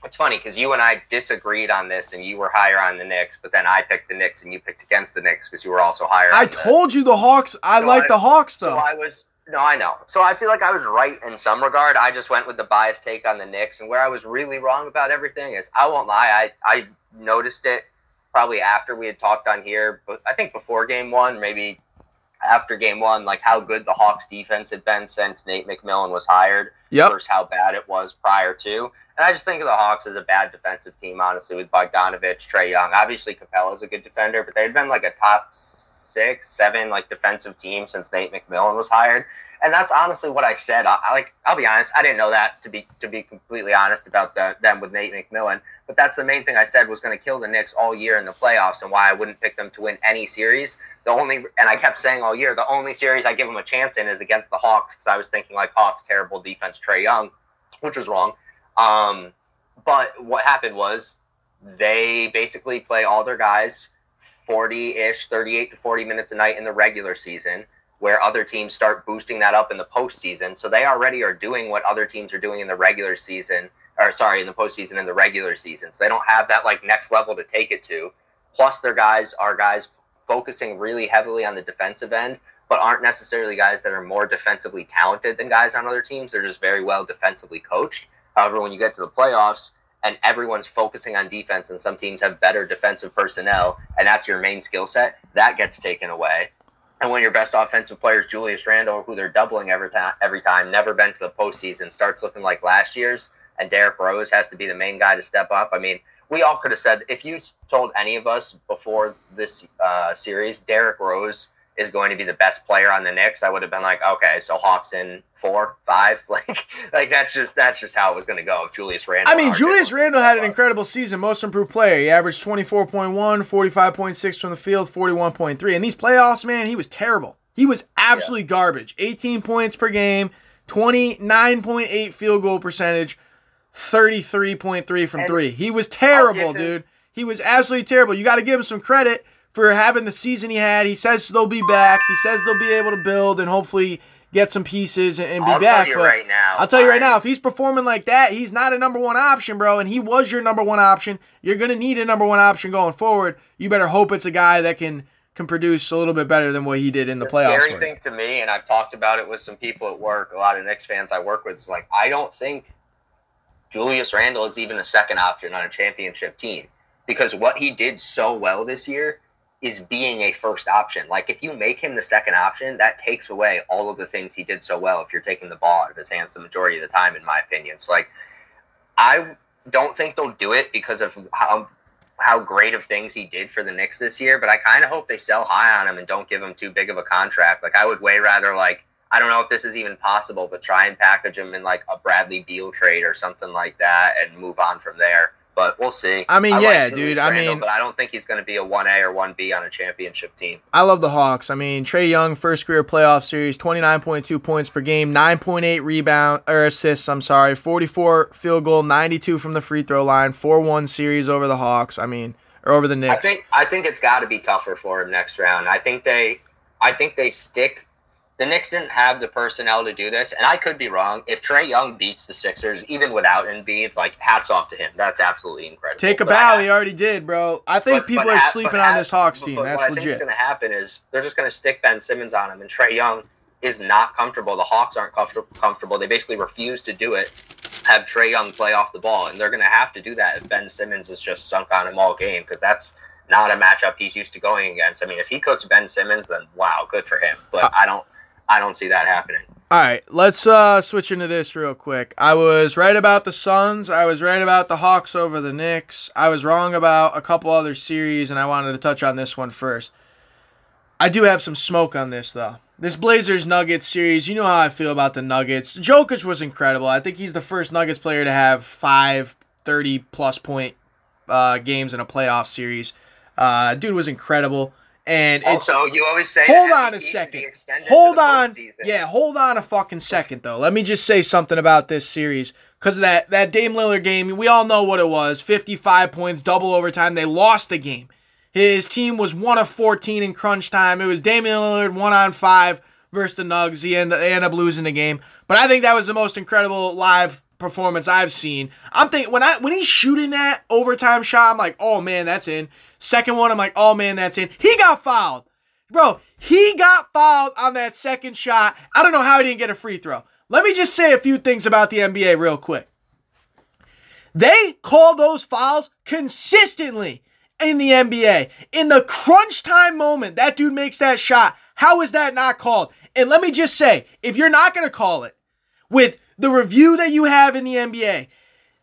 it's funny because you and I disagreed on this, and you were higher on the Knicks, but then I picked the Knicks, and you picked against the Knicks because you were also higher. I told you the Hawks. I so like I, the Hawks though. So I was no, I know. So I feel like I was right in some regard. I just went with the biased take on the Knicks, and where I was really wrong about everything is I won't lie. I I noticed it probably after we had talked on here, but I think before game one, maybe after game one, like how good the Hawks defense had been since Nate McMillan was hired yep. versus how bad it was prior to. And I just think of the Hawks as a bad defensive team, honestly, with Bogdanovic, Trae Young. Obviously, Capela's a good defender, but they'd been like a top six, seven like defensive team since Nate McMillan was hired and that's honestly what I said. I, I, like I'll be honest, I didn't know that to be to be completely honest about the, them with Nate McMillan. But that's the main thing I said was going to kill the Knicks all year in the playoffs, and why I wouldn't pick them to win any series. The only and I kept saying all year the only series I give them a chance in is against the Hawks because I was thinking like Hawks terrible defense, Trae Young, which was wrong. Um, but what happened was they basically play all their guys 40 ish, 38 to 40 minutes a night in the regular season where other teams start boosting that up in the postseason. So they already are doing what other teams are doing in the regular season, or sorry, in the postseason in the regular season. So they don't have that like next level to take it to. Plus, their guys are guys focusing really heavily on the defensive end, but aren't necessarily guys that are more defensively talented than guys on other teams. They're just very well defensively coached. However, when you get to the playoffs, and everyone's focusing on defense, and some teams have better defensive personnel, and that's your main skill set, that gets taken away and when your best offensive player is Julius Randle, who they're doubling every time, every time, never been to the postseason, starts looking like last year's, and Derrick Rose has to be the main guy to step up. I mean, we all could have said if you told any of us before this uh, series, Derrick Rose is going to be the best player on the Knicks, I would have been like, okay, so Hawks in four, five, like, like that's just that's just how it was going to go. If Julius Randle, I mean, Julius Randle had an incredible season, most improved player. He averaged 24.1, 45.6 from the field, 41.3. And these playoffs, man, he was terrible. He was absolutely yeah. garbage. 18 points per game, 29.8 field goal percentage, 33.3 from and three. He was terrible, dude. He was absolutely terrible. You got to give him some credit for having the season he had. He says they'll be back. He says they'll be able to build and hopefully get some pieces and, and be I'll back. but right now, I'll tell you right now, if he's performing like that, he's not a number one option, bro. And he was your number one option. You're gonna need a number one option going forward. You better hope it's a guy that can can produce a little bit better than what he did in the, the playoffs. Scary thing to me, and I've talked about it with some people at work, a lot of Knicks fans I work with, is like I don't think Julius Randle is even a second option on a championship team because what he did so well this year is being a first option. Like if you make him the second option, that takes away all of the things he did so well if you're taking the ball out of his hands the majority of the time, in my opinion. So like I don't think they'll do it because of how how great of things he did for the Knicks this year, but I kind of hope they sell high on him and don't give him too big of a contract. Like I would way rather like I don't know if this is even possible, but try and package him in like a Bradley Beal trade or something like that and move on from there but we'll see. I mean, I yeah, like dude. I mean, but I don't think he's going to be a one A or one B on a championship team. I love the Hawks. I mean, Trae Young, first career playoff series, twenty nine point two points per game, nine point eight rebound or assists. I'm sorry, forty four field goal, ninety two from the free throw line, four one series over the Hawks. I mean, or over the Knicks. I think I think it's got to be tougher for him next round. I think they, I think they stick the Knicks didn't have the personnel to do this, and I could be wrong. If Trae Young beats the Sixers, even without Embiid, like hats off to him. That's absolutely incredible. Take a but bow. he already did, bro. I think but, people but are ha- sleeping on this Hawks team. That's what legit. I think is going to happen is they're just going to stick Ben Simmons on him, and Trae Young is not comfortable. The Hawks aren't comfortable. They basically refuse to do it. Have Trae Young play off the ball, and they're going to have to do that if Ben Simmons is just sunk on him all game because that's not a matchup he's used to going against. I mean, if he cooks Ben Simmons, then wow, good for him. But I don't. I don't see that happening. All right, let's uh, switch into this real quick. I was right about the Suns. I was right about the Hawks over the Knicks. I was wrong about a couple other series, and I wanted to touch on this one first. I do have some smoke on this, though. This Blazers Nuggets series, you know how I feel about the Nuggets. Jokic was incredible. I think he's the first Nuggets player to have five 30 plus point uh, games in a playoff series. Uh, dude was incredible. And it's Also, you always say Hold on a second. be extended to hold on. Yeah, hold on a fucking second though. Let me just say something about this series because of that that Dame Lillard game. We all know what it was: fifty-five points, double overtime. They lost the game. His team was one of fourteen in crunch time. It was Damian Lillard one on five versus the Nugs. He ended, they ended up losing the game. But I think that was the most incredible live performance I've seen. I'm thinking when I when he's shooting that overtime shot, I'm like, oh man, that's in. Second one, I'm like, oh man, that's in. He got fouled. Bro, he got fouled on that second shot. I don't know how he didn't get a free throw. Let me just say a few things about the NBA real quick. They call those fouls consistently in the NBA. In the crunch time moment, that dude makes that shot. How is that not called? And let me just say, if you're not going to call it with the review that you have in the NBA,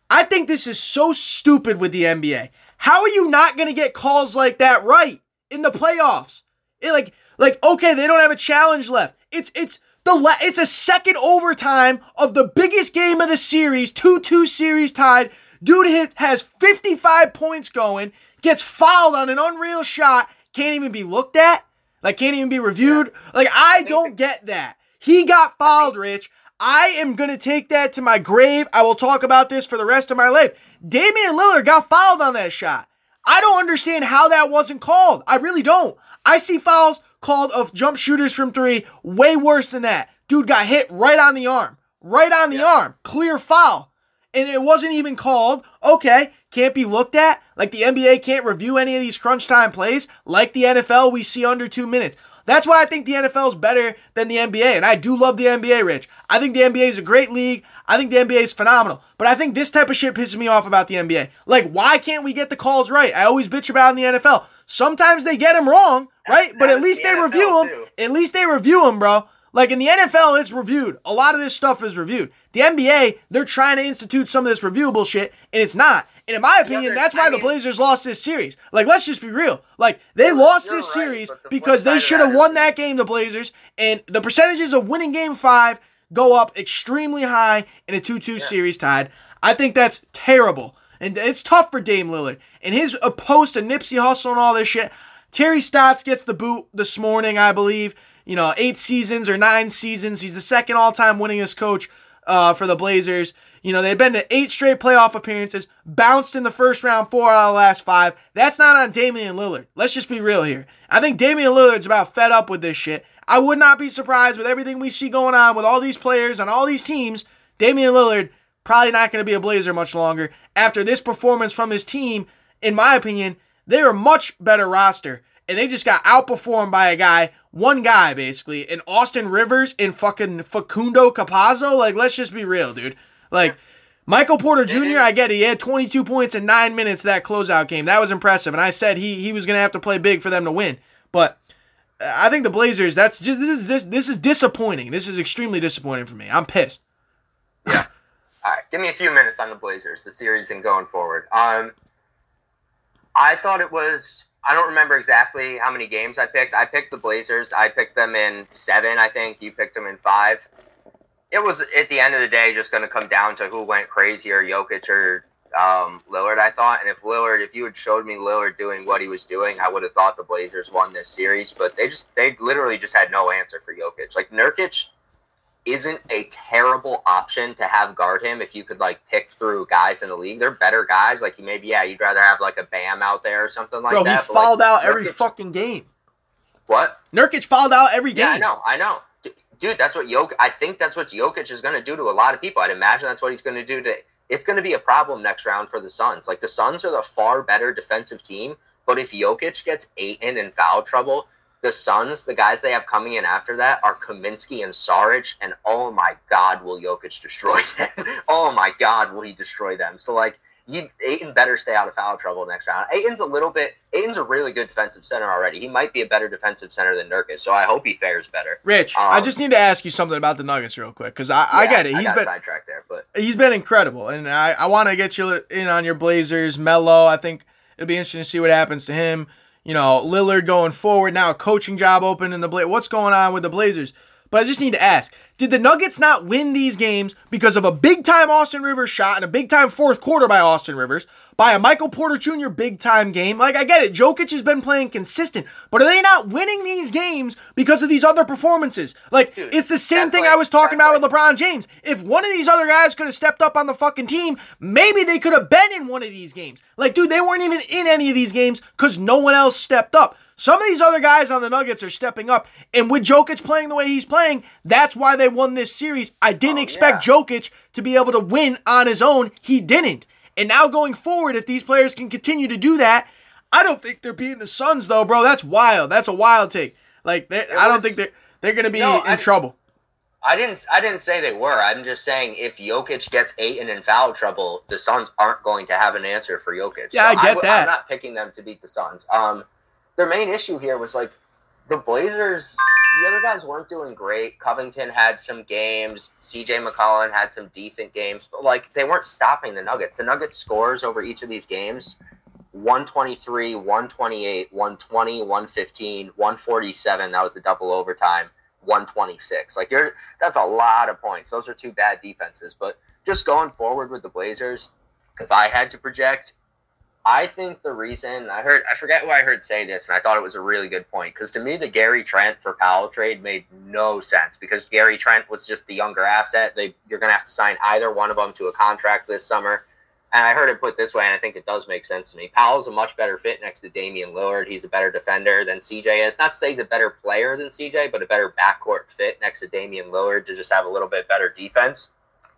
I think this is so stupid with the NBA. How are you not going to get calls like that right in the playoffs? It like like okay, they don't have a challenge left. It's it's the la- it's a second overtime of the biggest game of the series, 2-2 series tied. Dude hit has 55 points going, gets fouled on an unreal shot, can't even be looked at, like can't even be reviewed. Like I don't get that. He got fouled, Rich. I am going to take that to my grave. I will talk about this for the rest of my life. Damian Lillard got fouled on that shot. I don't understand how that wasn't called. I really don't. I see fouls called of jump shooters from three way worse than that. Dude got hit right on the arm. Right on the arm. Clear foul. And it wasn't even called. Okay, can't be looked at. Like the NBA can't review any of these crunch time plays. Like the NFL, we see under two minutes. That's why I think the NFL is better than the NBA. And I do love the NBA, Rich. I think the NBA is a great league. I think the NBA is phenomenal. But I think this type of shit pisses me off about the NBA. Like, why can't we get the calls right? I always bitch about in the NFL. Sometimes they get them wrong, right? But at least the they NFL review them. too. At least they review them, bro. Like in the NFL, it's reviewed. A lot of this stuff is reviewed. The NBA, they're trying to institute some of this reviewable shit, and it's not. And in my opinion, that's why I the mean- Blazers lost this series. Like, let's just be real. Like, they lost this right, series the because they should have won that game, the Blazers, and the percentages of winning game five go up extremely high in a 2 2 series tied. I think that's terrible. And it's tough for Dame Lillard. And his opposed to Nipsey Hussle and all this shit. Terry Stotts gets the boot this morning, I believe. You know, eight seasons or nine seasons. He's the second all time winningest coach uh, for the Blazers. You know, they've been to eight straight playoff appearances, bounced in the first round four out of the last five. That's not on Damian Lillard. Let's just be real here. I think Damian Lillard's about fed up with this shit. I would not be surprised with everything we see going on with all these players on all these teams. Damian Lillard probably not going to be a Blazer much longer after this performance from his team. In my opinion, they're a much better roster, and they just got outperformed by a guy, one guy basically, in Austin Rivers and fucking Facundo Campazzo. Like, let's just be real, dude. Like. Michael Porter Jr., I get it. He had 22 points in nine minutes that closeout game. That was impressive. And I said he he was going to have to play big for them to win. But I think the Blazers, that's just this is this, this is disappointing. This is extremely disappointing for me. I'm pissed. All right, give me a few minutes on the Blazers, the series, and going forward. Um, I thought it was. I don't remember exactly how many games I picked. I picked the Blazers. I picked them in seven, I think. You picked them in five. It was at the end of the day just going to come down to who went crazier, Jokic or um, Lillard. I thought, and if Lillard, if you had showed me Lillard doing what he was doing, I would have thought the Blazers won this series. But they just, they literally just had no answer for Jokic. Like Nurkic isn't a terrible option to have guard him if you could like pick through guys in the league. They're better guys. Like you maybe yeah, you'd rather have like a Bam out there or something like Bro, that. he but, like, fouled out every fucking game. what? Nurkic fouled out every game. Yeah, I know, I know, D- dude. That's what Jokic. I think that's what Jokic is going to do to a lot of people. I'd imagine that's what he's going to do to. It's going to be a problem next round for the Suns. Like the Suns are the far better defensive team, but if Jokic gets eight in in foul trouble, the Suns, the guys they have coming in after that are Kaminsky and Saric, and oh my God, will Jokic destroy them? oh my God, will he destroy them? So like, you Ayton better stay out of foul trouble next round. Ayton's a little bit. Ayton's a really good defensive center already. He might be a better defensive center than Nurkic, so I hope he fares better. Rich, I Um, just need to ask you something about the Nuggets real quick because I, I get it. I He's got been sidetracked there, but he's been incredible, and I, I want to get you in on your Blazers. Melo, I think it'll be interesting to see what happens to him. You know, Lillard going forward now, a coaching job open in the Bla- What's going on with the Blazers? But I just need to ask: Did the Nuggets not win these games because of a big time Austin Rivers shot and a big time fourth quarter by Austin Rivers, by a Michael Porter Jr. big time game? Like I get it, Jokic has been playing consistent, but are they not winning these games because of these other performances? Like Dude, it's the same thing like- I was talking about with LeBron James. If one of these other guys could have stepped up on the fucking team, maybe they could have been in one of these games. Like, dude, they weren't even in any of these games because no one else stepped up. Some of these other guys on the Nuggets are stepping up, and with Jokic playing the way he's playing, that's why they won this series. I didn't Oh, expect yeah. Jokic to be able to win on his own. He didn't. And now going forward, if these players can continue to do that, I don't think they're beating the Suns though, bro. That's wild. That's a wild take. Like, they- I don't think they're they're gonna be No, in I- trouble. I didn't. I didn't say they were. I'm just saying if Jokic gets eight and in foul trouble, the Suns aren't going to have an answer for Jokic. Yeah, I get w- that. I'm not picking them to beat the Suns. Um, their main issue here was like the Blazers. The other guys weren't doing great. Covington had some games. C.J. McCollum had some decent games, but like they weren't stopping the Nuggets. The Nuggets scores over each of these games. 123, 128, 120, 115, 147. That was the double overtime. 126. Like you're that's a lot of points. Those are two bad defenses. But just going forward with the Blazers, if I had to project, I think the reason I heard I forget who I heard say this, and I thought it was a really good point. Because to me, the Gary Trent for Powell trade made no sense because Gary Trent was just the younger asset. They you're gonna have to sign either one of them to a contract this summer. And I heard it put this way, and I think it does make sense to me. Powell's a much better fit next to Damian Lillard. He's a better defender than CJ is. Not to say he's a better player than CJ, but a better backcourt fit next to Damian Lillard to just have a little bit better defense.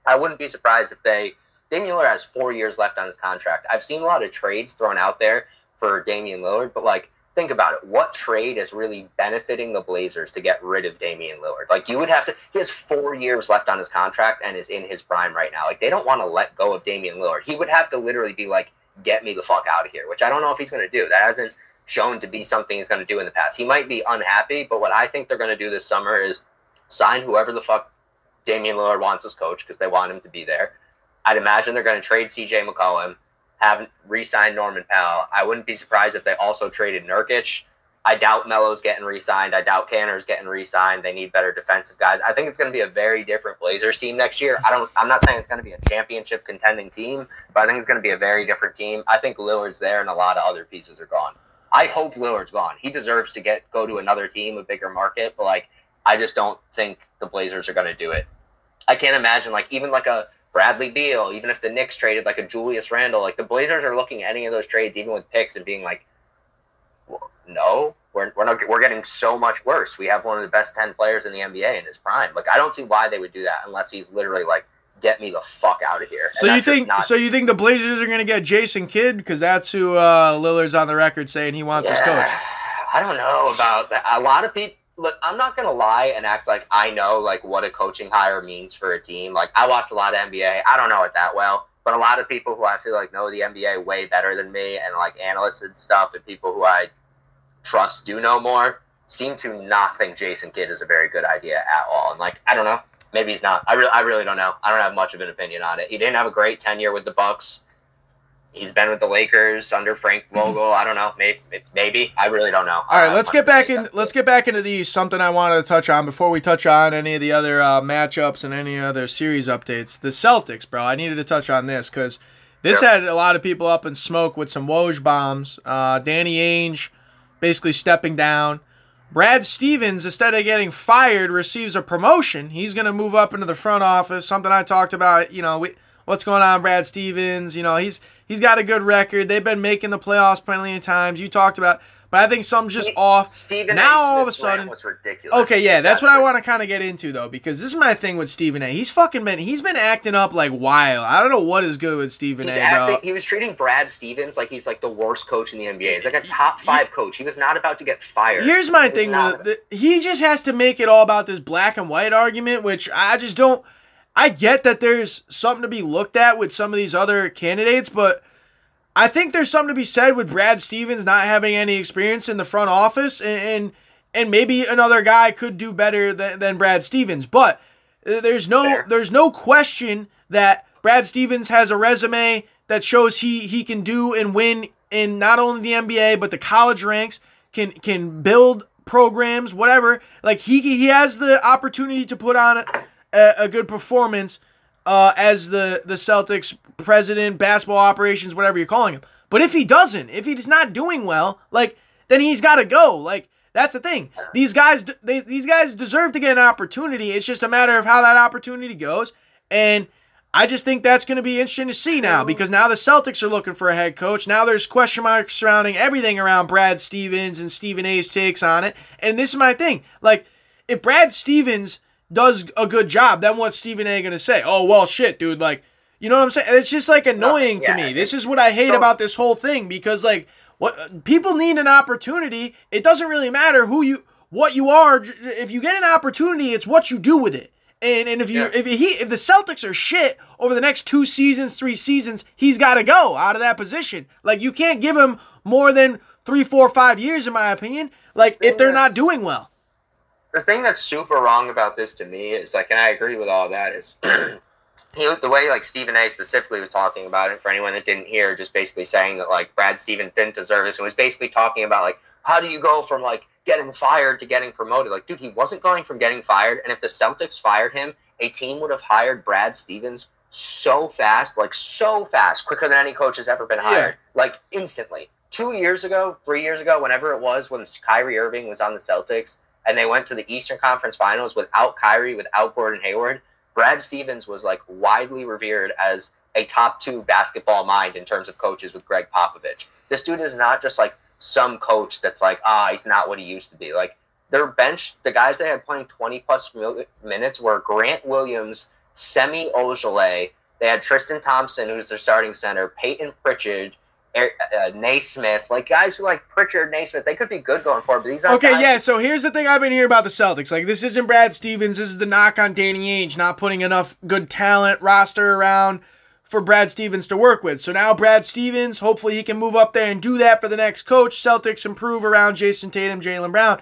I wouldn't be surprised if they. Damian Lillard has four years left on his contract. I've seen a lot of trades thrown out there for Damian Lillard, but like, think about it. What trade is really benefiting the Blazers to get rid of Damian Lillard? Like, you would have to. He has four years left on his contract and is in his prime right now. Like, they don't want to let go of Damian Lillard. He would have to literally be like, "Get me the fuck out of here," which I don't know if he's going to do. That hasn't shown to be something he's going to do in the past. He might be unhappy, but what I think they're going to do this summer is sign whoever the fuck Damian Lillard wants as coach because they want him to be there. I'd imagine they're going to trade CJ McCollum, have re-signed Norman Powell. I wouldn't be surprised if they also traded Nurkic. I doubt Melo's getting re-signed. I doubt Kanter's getting re-signed. They need better defensive guys. I think it's going to be a very different Blazers team next year. I don't. I'm not saying it's going to be a championship contending team, but I think it's going to be a very different team. I think Lillard's there, and a lot of other pieces are gone. I hope Lillard's gone. He deserves to get go to another team, a bigger market. But like, I just don't think the Blazers are going to do it. I can't imagine like even like a Bradley Beal, even if the Knicks traded like a Julius Randle, like the Blazers are looking at any of those trades, even with picks, and being like, well, no, we're, we're not we're getting so much worse. We have one of the best ten players in the NBA in his prime. Like I don't see why they would do that unless he's literally like, get me the fuck out of here. And So you think not- so you think the Blazers are going to get Jason Kidd because that's who uh, Lillard's on the record saying he wants as coach. I don't know about that. A lot of people. Look, I'm not gonna lie and act like I know like what a coaching hire means for a team. Like I watch a lot of NBA. I don't know it that well, but a lot of people who I feel like know the NBA way better than me, and like analysts and stuff, and people who I trust do know more, seem to not think Jason Kidd is a very good idea at all. And like I don't know, maybe he's not. I really, I really don't know. I don't have much of an opinion on it. He didn't have a great tenure with the Bucks. He's been with the Lakers under Frank Vogel. I don't know. Maybe, maybe. I really don't know. All right, let's get back in. Let's get back into these. Something I wanted to touch on before we touch on any of the other uh, matchups and any other series updates. The Celtics, bro. I needed to touch on this because this Sure. had a lot of people up in smoke with some Woj bombs. Uh, Danny Ainge basically stepping down. Brad Stevens, instead of getting fired, receives a promotion. He's going to move up into the front office. Something I talked about. You know, we, what's going on, Brad Stevens? You know, he's he's got a good record. They've been making the playoffs plenty of times. You talked about, but I think something's just Steve- off. Stephen now A. all of a sudden, was ridiculous. okay, yeah, that's what I want to kind of get into though, because this is my thing with Stephen A. He's fucking been he's been acting up like wild. I don't know what is good with Stephen He's A. acting, he was treating Brad Stevens like he's like the worst coach in the NBA. He's like a top five coach. He was not about to get fired. Here's my He thing with the, he just has to make it all about this black and white argument, which I just don't. I get that there's something to be looked at with some of these other candidates, but I think there's something to be said with Brad Stevens not having any experience in the front office, and and, and maybe another guy could do better than, than Brad Stevens. But there's no Fair. there's no question that Brad Stevens has a resume that shows he he can do and win in not only the NBA but the college ranks can can build programs, whatever. Like he he has the opportunity to put on a, a good performance uh, as the the Celtics president, basketball operations, whatever you're calling him. But if he doesn't, if he's not doing well, like then he's got to go. Like that's the thing. These guys, they, these guys deserve to get an opportunity. It's just a matter of how that opportunity goes. And I just think that's going to be interesting to see now because now the Celtics are looking for a head coach. Now there's question marks surrounding everything around Brad Stevens and Stephen A's takes on it. And this is my thing. Like, if Brad Stevens does a good job, then what's Stephen A going to say? Oh, well, shit, dude. Like, you know what I'm saying? It's just like annoying no, yeah, to me. This is what I hate so, about this whole thing because, like, what people need an opportunity. It doesn't really matter who you, what you are. If you get an opportunity, it's what you do with it. And and if you yeah. if he if the Celtics are shit over the next two seasons, three seasons, he's got to go out of that position. Like you can't give him more than three, four, five years, in my opinion. Like if they're not doing well. The thing that's super wrong about this to me is like, and I agree with all that is. he, the way like Stephen A. specifically was talking about it for anyone that didn't hear, just basically saying that like Brad Stevens didn't deserve this, and was basically talking about like how do you go from like getting fired to getting promoted? Like, dude, he wasn't going from getting fired, and if the Celtics fired him, a team would have hired Brad Stevens so fast, like so fast, quicker than any coach has ever been hired, yeah. like instantly. Two years ago, three years ago, whenever it was, when Kyrie Irving was on the Celtics and they went to the Eastern Conference Finals without Kyrie, without Gordon Hayward, Brad Stevens was like widely revered as a top two basketball mind in terms of coaches with Gregg Popovich. This dude is not just like some coach that's like, ah, he's not what he used to be. Like their bench, the guys they had playing 20 plus minutes were Grant Williams, Semi Ojeleye. They had Tristan Thompson, who's their starting center, Payton Pritchard, uh, Nesmith, like guys who like Pritchard, Nesmith, they could be good going forward, but these are okay. Guys- yeah, so here's the thing I've been hearing about the Celtics. Like this isn't Brad Stevens. This is the knock on Danny Ainge not putting enough good talent roster around for Brad Stevens to work with. So now Brad Stevens, hopefully he can move up there and do that for the next coach. Celtics improve around Jayson Tatum, Jaylen Brown.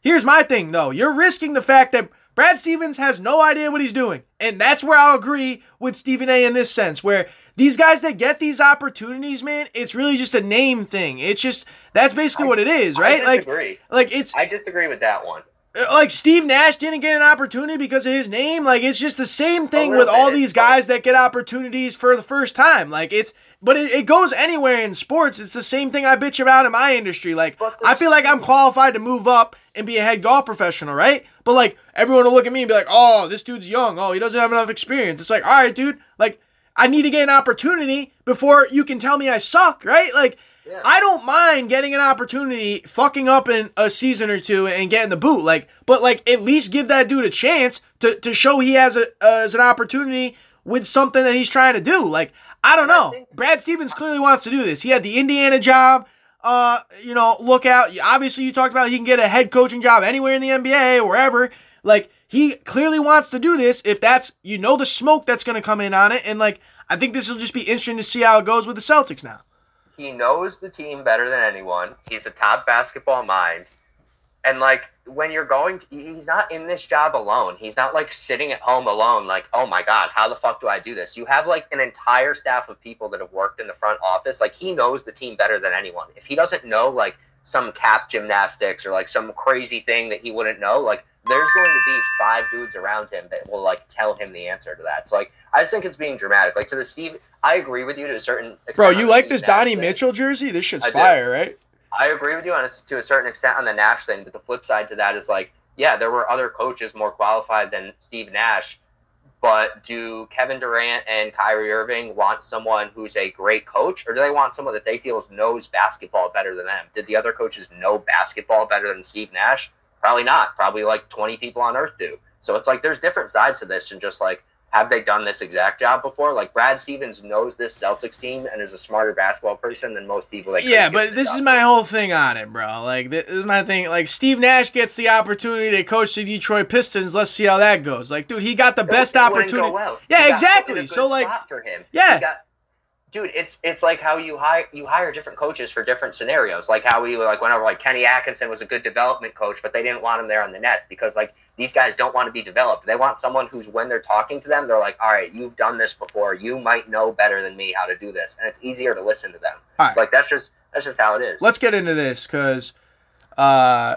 Here's my thing though. You're risking the fact that Brad Stevens has no idea what he's doing. And that's where I'll agree with Stephen A in this sense, where these guys that get these opportunities, man, it's really just a name thing. It's just that's basically I, what it is, right? Like, like it's. I disagree with that one. Uh, like Steve Nash didn't get an opportunity because of his name. Like it's just the same thing with all these guys that get opportunities for the first time. Like it's but it, it, goes anywhere in sports. It's the same thing I bitch about in my industry. Like I feel like I'm qualified to move up and be a head golf professional, right? But like everyone will look at me and be like, "Oh, this dude's young. Oh, he doesn't have enough experience." It's like, "All right, dude. Like I need to get an opportunity before you can tell me I suck, right? Like, yeah. I don't mind getting an opportunity, fucking up in a season or two and getting the boot. Like, but like at least give that dude a chance to, to show he has a uh, as an opportunity with something that he's trying to do. Like, I don't know. Brad Stevens clearly wants to do this. He had the Indiana job. Uh, you know, look out. Obviously, you talked about he can get a head coaching job anywhere in the NBA or wherever. Like, he clearly wants to do this if that's you know the smoke that's going to come in on it and like I think this will just be interesting to see how it goes with the Celtics now. He knows the team better than anyone. He's a top basketball mind. And like when you're going to, he's not in this job alone. He's not like sitting at home alone like, "Oh my god, how the fuck do I do this?" You have like an entire staff of people that have worked in the front office. Like he knows the team better than anyone. If he doesn't know like some cap gymnastics or like some crazy thing that he wouldn't know, like there's going to be five dudes around him that will like tell him the answer to that. So like I just think it's being dramatic. Like to the Steve, I agree with you to a certain extent. Bro, you like this Donnie thing. Mitchell jersey? This shit's I fire, do. right? I agree with you on a, to a certain extent on the Nash thing, but the flip side to that is like, yeah, there were other coaches more qualified than Steve Nash. But do Kevin Durant and Kyrie Irving want someone who's a great coach, or do they want someone that they feel knows basketball better than them? Did the other coaches know basketball better than Steve Nash? Probably not. Probably like 20 people on earth do. So it's like there's different sides to this and just like have they done this exact job before? Like Brad Stevens knows this Celtics team and is a smarter basketball person than most people. That yeah, but this is my whole thing on it, bro. Like this is my thing. Like Steve Nash gets the opportunity to coach the Detroit Pistons. Let's see how that goes. Like, dude, he got the it, best opportunity. Well. Yeah, exactly. So like, for him, yeah, got, dude, it's it's like how you hire you hire different coaches for different scenarios. Like how we like whenever like Kenny Atkinson was a good development coach, but they didn't want him there on the Nets because like these guys don't want to be developed. They want someone who's when they're talking to them, they're like, all right, you've done this before. You might know better than me how to do this, and it's easier to listen to them. Like that's just that's just how it is. Let's get into this because uh,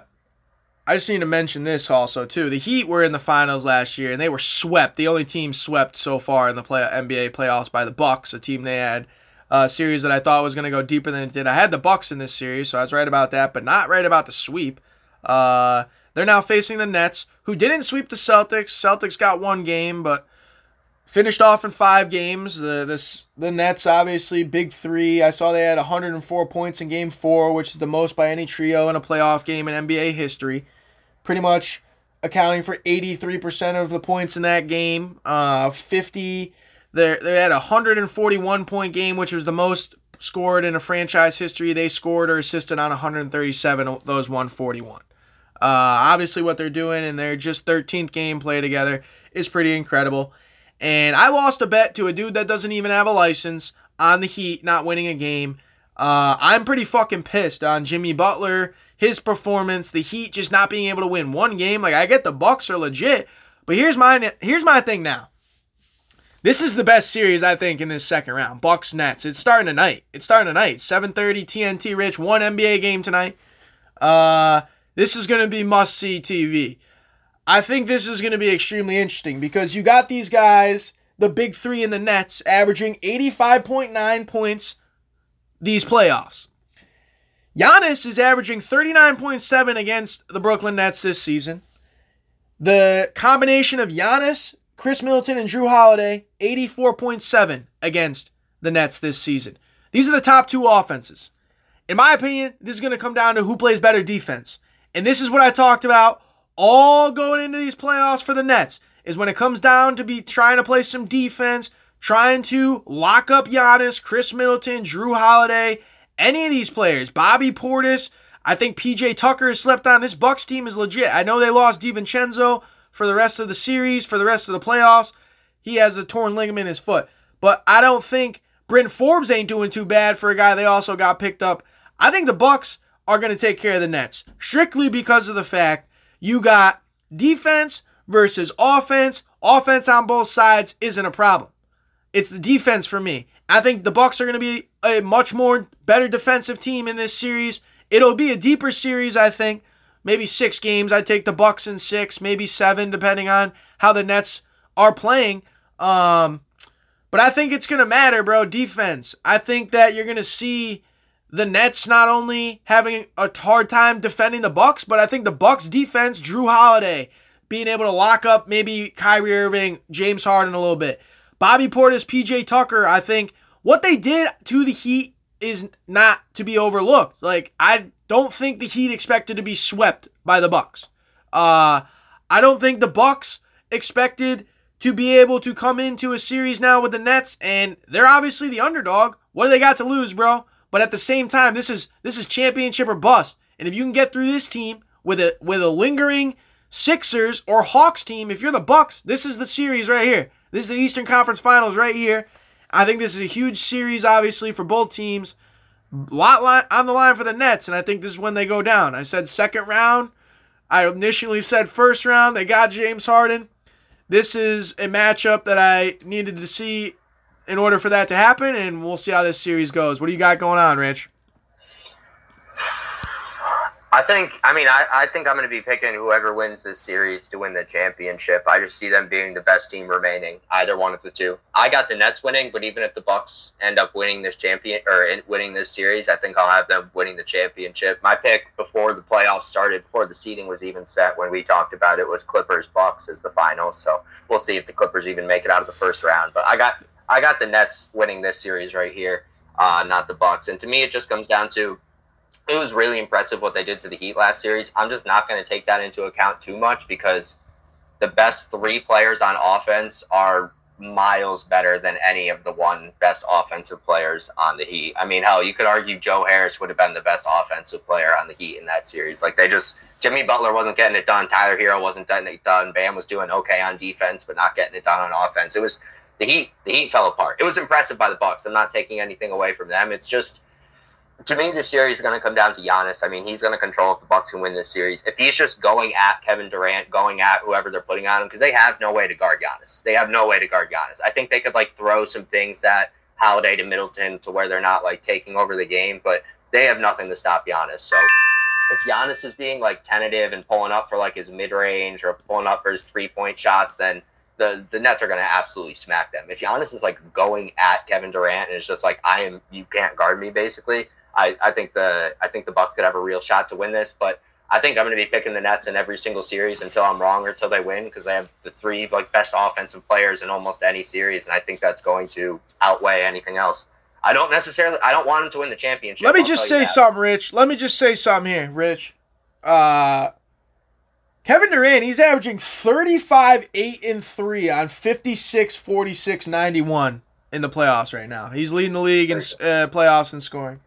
I just need to mention this also too. The Heat were in the finals last year and they were swept. The only team swept so far in the play NBA playoffs by the Bucks, a team they had a series that I thought was going to go deeper than it did. I had the Bucks in this series, so I was right about that, but not right about the sweep. Uh, they're now facing the Nets, who didn't sweep the Celtics. Celtics got one game, but finished off in five games. The this the Nets obviously big three. I saw they had 104 points in Game Four, which is the most by any trio in a playoff game in NBA history pretty much accounting for 83% of the points in that game. Uh, 50, they they had a 141 point game, which was the most scored in a franchise history. They scored or assisted on 137 of those 141. Uh, obviously, what they're doing in their just 13th game play together is pretty incredible. And I lost a bet to a dude that doesn't even have a license on the Heat not winning a game. Uh, I'm pretty fucking pissed on Jimmy Butler his performance, the Heat just not being able to win one game. Like I get the Bucks are legit, but here's my here's my thing now. This is the best series I think in this second round. Bucks Nets. It's starting tonight. It's starting tonight. 7:30 TNT Rich. One NBA game tonight. Uh this is going to be must see TV. I think this is going to be extremely interesting because you got these guys, the big 3 in the Nets averaging 85.9 points these playoffs. Giannis is averaging 39.7 against the Brooklyn Nets this season. The combination of Giannis, Khris Middleton, and Jrue Holiday, 84.7 against the Nets this season. These are the top two offenses. In my opinion, this is going to come down to who plays better defense. And this is what I talked about all going into these playoffs for the Nets is when it comes down to be trying to play some defense, trying to lock up Giannis, Khris Middleton, Jrue Holiday, any of these players, Bobby Portis, I think PJ Tucker has slept on. This Bucks team is legit. I know they lost DiVincenzo for the rest of the series, for the rest of the playoffs. He has a torn ligament in his foot. But I don't think Bryn Forbes ain't doing too bad for a guy they also got picked up. I think the Bucks are going to take care of the Nets strictly because of the fact you got defense versus offense. Offense on both sides isn't a problem. It's the defense for me. I think the Bucks are going to be a much more better defensive team in this series. It'll be a deeper series, I think. Maybe six games. I'd take the Bucks in six, maybe seven, depending on how the Nets are playing. Um, but I think it's going to matter, bro. Defense. I think that you're going to see the Nets not only having a hard time defending the Bucks, but I think the Bucks defense, Jrue Holiday, being able to lock up maybe Kyrie Irving, James Harden a little bit. Bobby Portis, PJ Tucker, I think what they did to the Heat is not to be overlooked. Like I don't think the Heat expected to be swept by the Bucks. Uh, I don't think the Bucks expected to be able to come into a series now with the Nets, and they're obviously the underdog. What do they got to lose, bro? But at the same time, this is this is championship or bust. And if you can get through this team with a with a lingering Sixers or Hawks team, if you're the Bucks, this is the series right here. This is the Eastern Conference Finals right here. I think this is a huge series, obviously, for both teams. Lot line, on the line for the Nets, and I think this is when they go down. I said second round. I initially said first round. They got James Harden. This is a matchup that I needed to see in order for that to happen, and we'll see how this series goes. What do you got going on, Rich? I think. I mean, I, I think I'm going to be picking whoever wins this series to win the championship. I just see them being the best team remaining, either one of the two. I got the Nets winning, but even if the Bucks end up winning this champion or winning this series, I think I'll have them winning the championship. My pick before the playoffs started, before the seeding was even set, when we talked about it, was Clippers Bucks as the finals. So we'll see if the Clippers even make it out of the first round. But I got I got the Nets winning this series right here, uh, not the Bucks. And to me, it just comes down to it was really impressive what they did to the Heat last series. I'm just not going to take that into account too much because the best three players on offense are miles better than any of the one best offensive players on the Heat. I mean, hell, you could argue Joe Harris would have been the best offensive player on the Heat in that series. Like they just Jimmy Butler wasn't getting it done, Tyler Herro wasn't getting it done, Bam was doing okay on defense but not getting it done on offense. It was the Heat. The Heat fell apart. It was impressive by the Bucks. I'm not taking anything away from them. It's just to me, this series is going to come down to Giannis. I mean, he's going to control if the Bucks can win this series. If he's just going at Kevin Durant, going at whoever they're putting on him, because they have no way to guard Giannis. They have no way to guard Giannis. I think they could like throw some things at Holiday to Middleton to where they're not like taking over the game, but they have nothing to stop Giannis. So if Giannis is being like tentative and pulling up for like his mid range or pulling up for his three point shots, then the the Nets are going to absolutely smack them. If Giannis is like going at Kevin Durant and it's just like I am, you can't guard me, basically. I, I think the I think the Bucks could have a real shot to win this, but I think I'm going to be picking the Nets in every single series until I'm wrong or until they win because they have the three like best offensive players in almost any series, and I think that's going to outweigh anything else. I don't necessarily. I don't want them to win the championship. Let me I'll just say something, Rich. Let me just say something here, Rich. Uh, Kevin Durant, he's averaging 35, 8, and 3 on 56, 46, 91 in the playoffs right now. He's leading the league in uh, playoffs in scoring.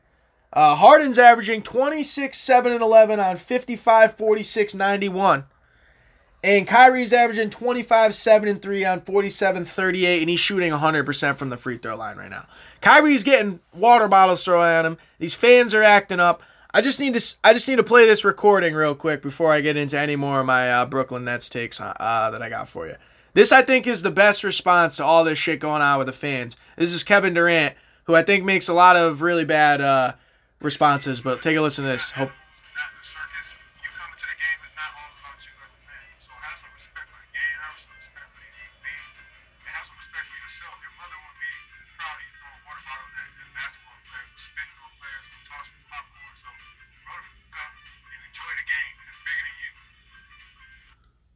Uh, Harden's averaging 26, 7, and 11 on 55, 46, 91. And Kyrie's averaging 25, 7, and 3 on 47, 38, and he's shooting 100% from the free throw line right now. Kyrie's getting water bottles thrown at him. These fans are acting up. I just need to I just need to play this recording real quick before I get into any more of my uh, Brooklyn Nets takes uh, that I got for you. This I think is the best response to all this shit going on with the fans. This is Kevin Durant, who I think makes a lot of really bad uh, responses. But take a listen to this. Hope not the circus. You coming to the game is not all about you as a fan. So have some respect for the game, have some respect for these fans, and have some respect for yourself. Your mother would be proud of you throwing water bottles at, at basketball players, spitting on players, tossing popcorn. So grow the fuck up and enjoy the game. It's bigger than you.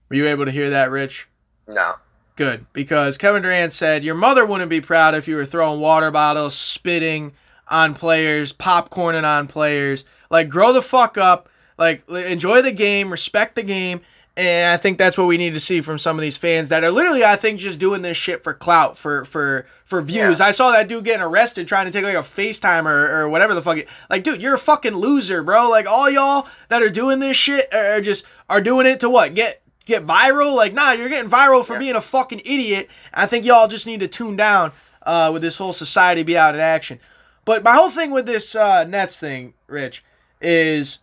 were you able to hear that, Rich? No. Good, because Kevin Durant said your mother wouldn't be proud if you were throwing water bottles, spitting on players, popcorning on players. Like, grow the fuck up. Like, enjoy the game, respect the game. And I think that's what we need to see from some of these fans that are literally, I think, just doing this shit for clout, for for for views. Yeah. I saw that dude getting arrested trying to take like a FaceTime or, or whatever the fuck. It, like, dude, you're a fucking loser, bro. Like, all y'all that are doing this shit are just are doing it to what? Get get viral? Like, nah, you're getting viral for Yeah. being a fucking idiot. I think y'all just need to tune down uh, with this whole society be out in action. But my whole thing with this uh, Nets thing, Rich, is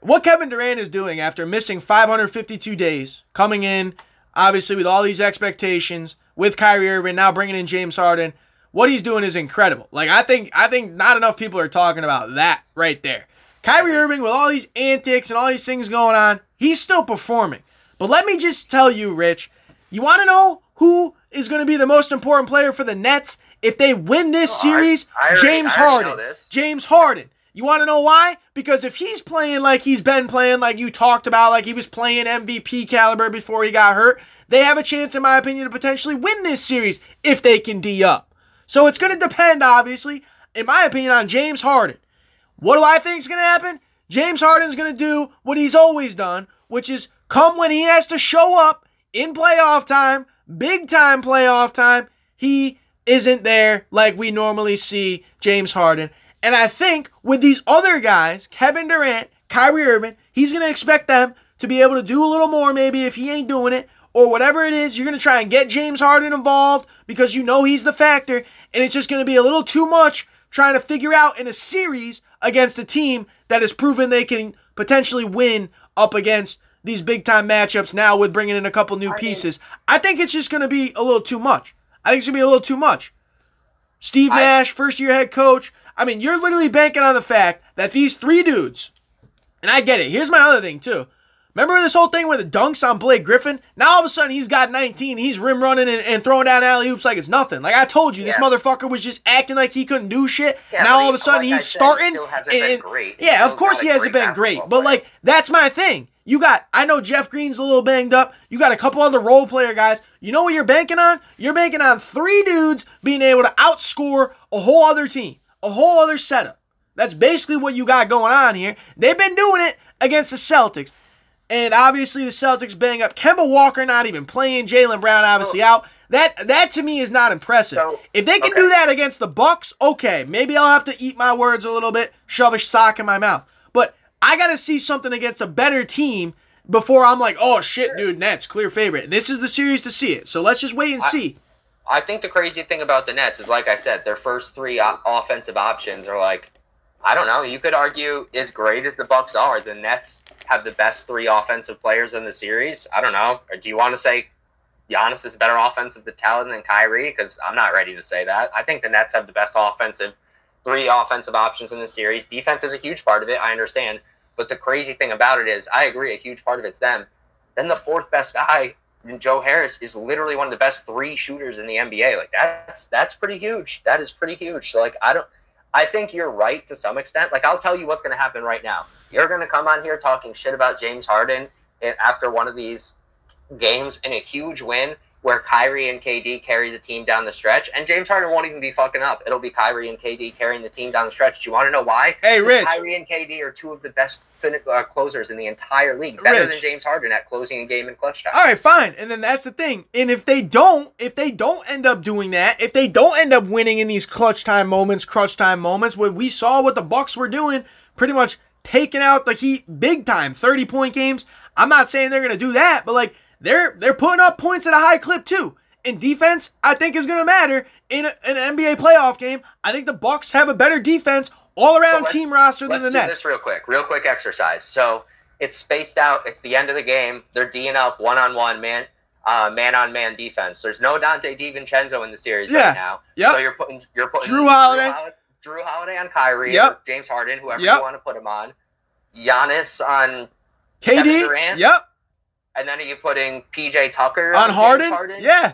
what Kevin Durant is doing after missing 552 days, coming in obviously with all these expectations with Kyrie Irving, now bringing in James Harden. What he's doing is incredible. Like I think I think not enough people are talking about that right there. Kyrie Irving with all these antics and all these things going on, he's still performing. But let me just tell you, Rich, you want to know who is going to be the most important player for the Nets if they win this Oh, series? I James I already know Harden. James Harden. You want to know why? Because if he's playing like he's been playing, like you talked about, like he was playing MVP caliber before he got hurt, they have a chance, in my opinion, to potentially win this series if they can D up. So it's going to depend, obviously, in my opinion, on James Harden. What do I think is going to happen? James Harden's going to do what he's always done, which is come when he has to show up in playoff time, big time playoff time, he isn't there like we normally see James Harden. And I think with these other guys, Kevin Durant, Kyrie Irving, he's going to expect them to be able to do a little more maybe if he ain't doing it or whatever it is. You're going to try and get James Harden involved because you know he's the factor and it's just going to be a little too much trying to figure out in a series against a team that has proven they can potentially win up against these big time matchups now with bringing in a couple new pieces. I think it's just going to be a little too much. I think it's to be a little too much. Steve I- Nash, first year head coach. I mean, you're literally banking on the fact that these three dudes, and I get it. Here's my other thing, too. Remember this whole thing where the dunks on Blake Griffin? Now all of a sudden he's got 19. He's rim running and, and throwing down alley oops like it's nothing. Like I told you, this motherfucker was just acting like he couldn't do shit. Yeah, now all of a sudden like he's said, he starting. still hasn't and- been great. He Yeah, of course he hasn't been great. But player. like that's my thing. You got I know Jeff Green's a little banged up. You got a couple other role player guys. You know what you're banking on? You're banking on three dudes being able to outscore a whole other team, a whole other setup. That's basically what you got going on here. They've been doing it against the Celtics. And obviously the Celtics bang up Kemba Walker not even playing, Jaylen Brown obviously oh. out. That that to me is not impressive. So, if they can okay. do that against the Bucks, okay, maybe I'll have to eat my words a little bit, shove a sock in my mouth. But I got to see something against a better team before I'm like, oh shit, dude, Nets clear favorite. This is the series to see it. So let's just wait and I- see. I think the crazy thing about the Nets is, like I said, their first three offensive options are like, I don't know. You could argue as great as the Bucks are, the Nets have the best three offensive players in the series. I don't know. Or do you want to say Giannis is better offensive talent than Kyrie? Because I'm not ready to say that. I think the Nets have the best offensive three offensive options in the series. Defense is a huge part of it. I understand, But the crazy thing about it is, I agree, a huge part of it's them. Then the fourth best guy, Joe Harris, is literally one of the best three shooters in the NBA. Like that's that's pretty huge. That is pretty huge. So like I don't. I think you're right to some extent. Like I'll tell you what's going to happen right now. You're going to come on here talking shit about James Harden after one of these games in a huge win where Kyrie and KD carry the team down the stretch, and James Harden won't even be fucking up. It'll be Kyrie and KD carrying the team down the stretch. Do you want to know why? Hey, Rich. Kyrie and KD are two of the best fin- uh, closers in the entire league, better Rich. than James Harden at closing a game in clutch time. All right, fine. And then that's the thing. And if they don't, if they don't end up doing that, if they don't end up winning in these clutch time moments, crunch time moments, where we saw what the Bucks were doing, pretty much taking out the Heat big time, 30 point games. I'm not saying they're gonna do that, but like they're they're putting up points at a high clip too. And defense, I think is gonna matter in a, an NBA playoff game. I think the Bucks have a better defense all around let's- team roster than Let's the do Nets. this real quick, real quick exercise. So it's spaced out. It's the end of the game. They're D'ing up one on one, man, uh, man on man defense. There's no Donte DiVincenzo in the series Yeah. right now. Yep. So you're putting you're putting Jrue Holiday. Hol- Jrue Holiday on Kyrie. Yep. James Harden, whoever Yep. you want to put him on. Giannis on, Kevin KD, Durant? yep, and then are you putting PJ Tucker on James Harden, yeah.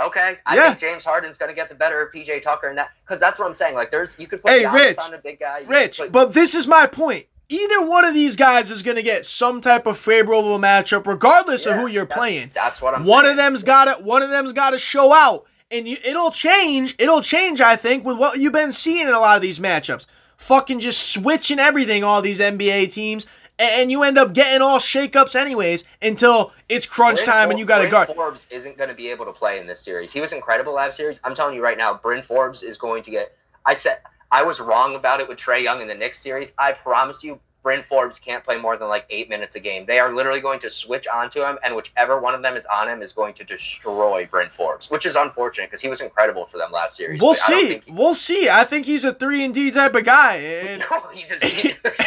Okay, I Yeah. think James Harden's going to get the better of PJ Tucker in that because that's what I'm saying. Like, there's you could put Hey, Giannis Rich. on a big guy. Rich, put- but this is my point. Either one of these guys is going to get some type of favorable matchup, regardless of who you're that's- playing. That's what I'm. One saying. of them's got to one of them's got to show out, and you, it'll change. It'll change, I think, with what you've been seeing in a lot of these matchups. Fucking just switching everything, all these NBA teams, and, you end up getting all shakeups anyways until it's crunch Bryn time For- and you got to Bryn guard. Forbes isn't going to be able to play in this series. He was incredible last series. I'm telling you right now, Bryn Forbes is going to get. I said I was wrong about it with Trae Young in the Knicks series. I promise you, Bryn Forbes can't play more than like eight minutes a game. They are literally going to switch onto him, and whichever one of them is on him is going to destroy Bryn Forbes, which is unfortunate because he was incredible for them last series. We'll see. think- We'll see. I think he's a three and D type of guy. And No, he just, he, no.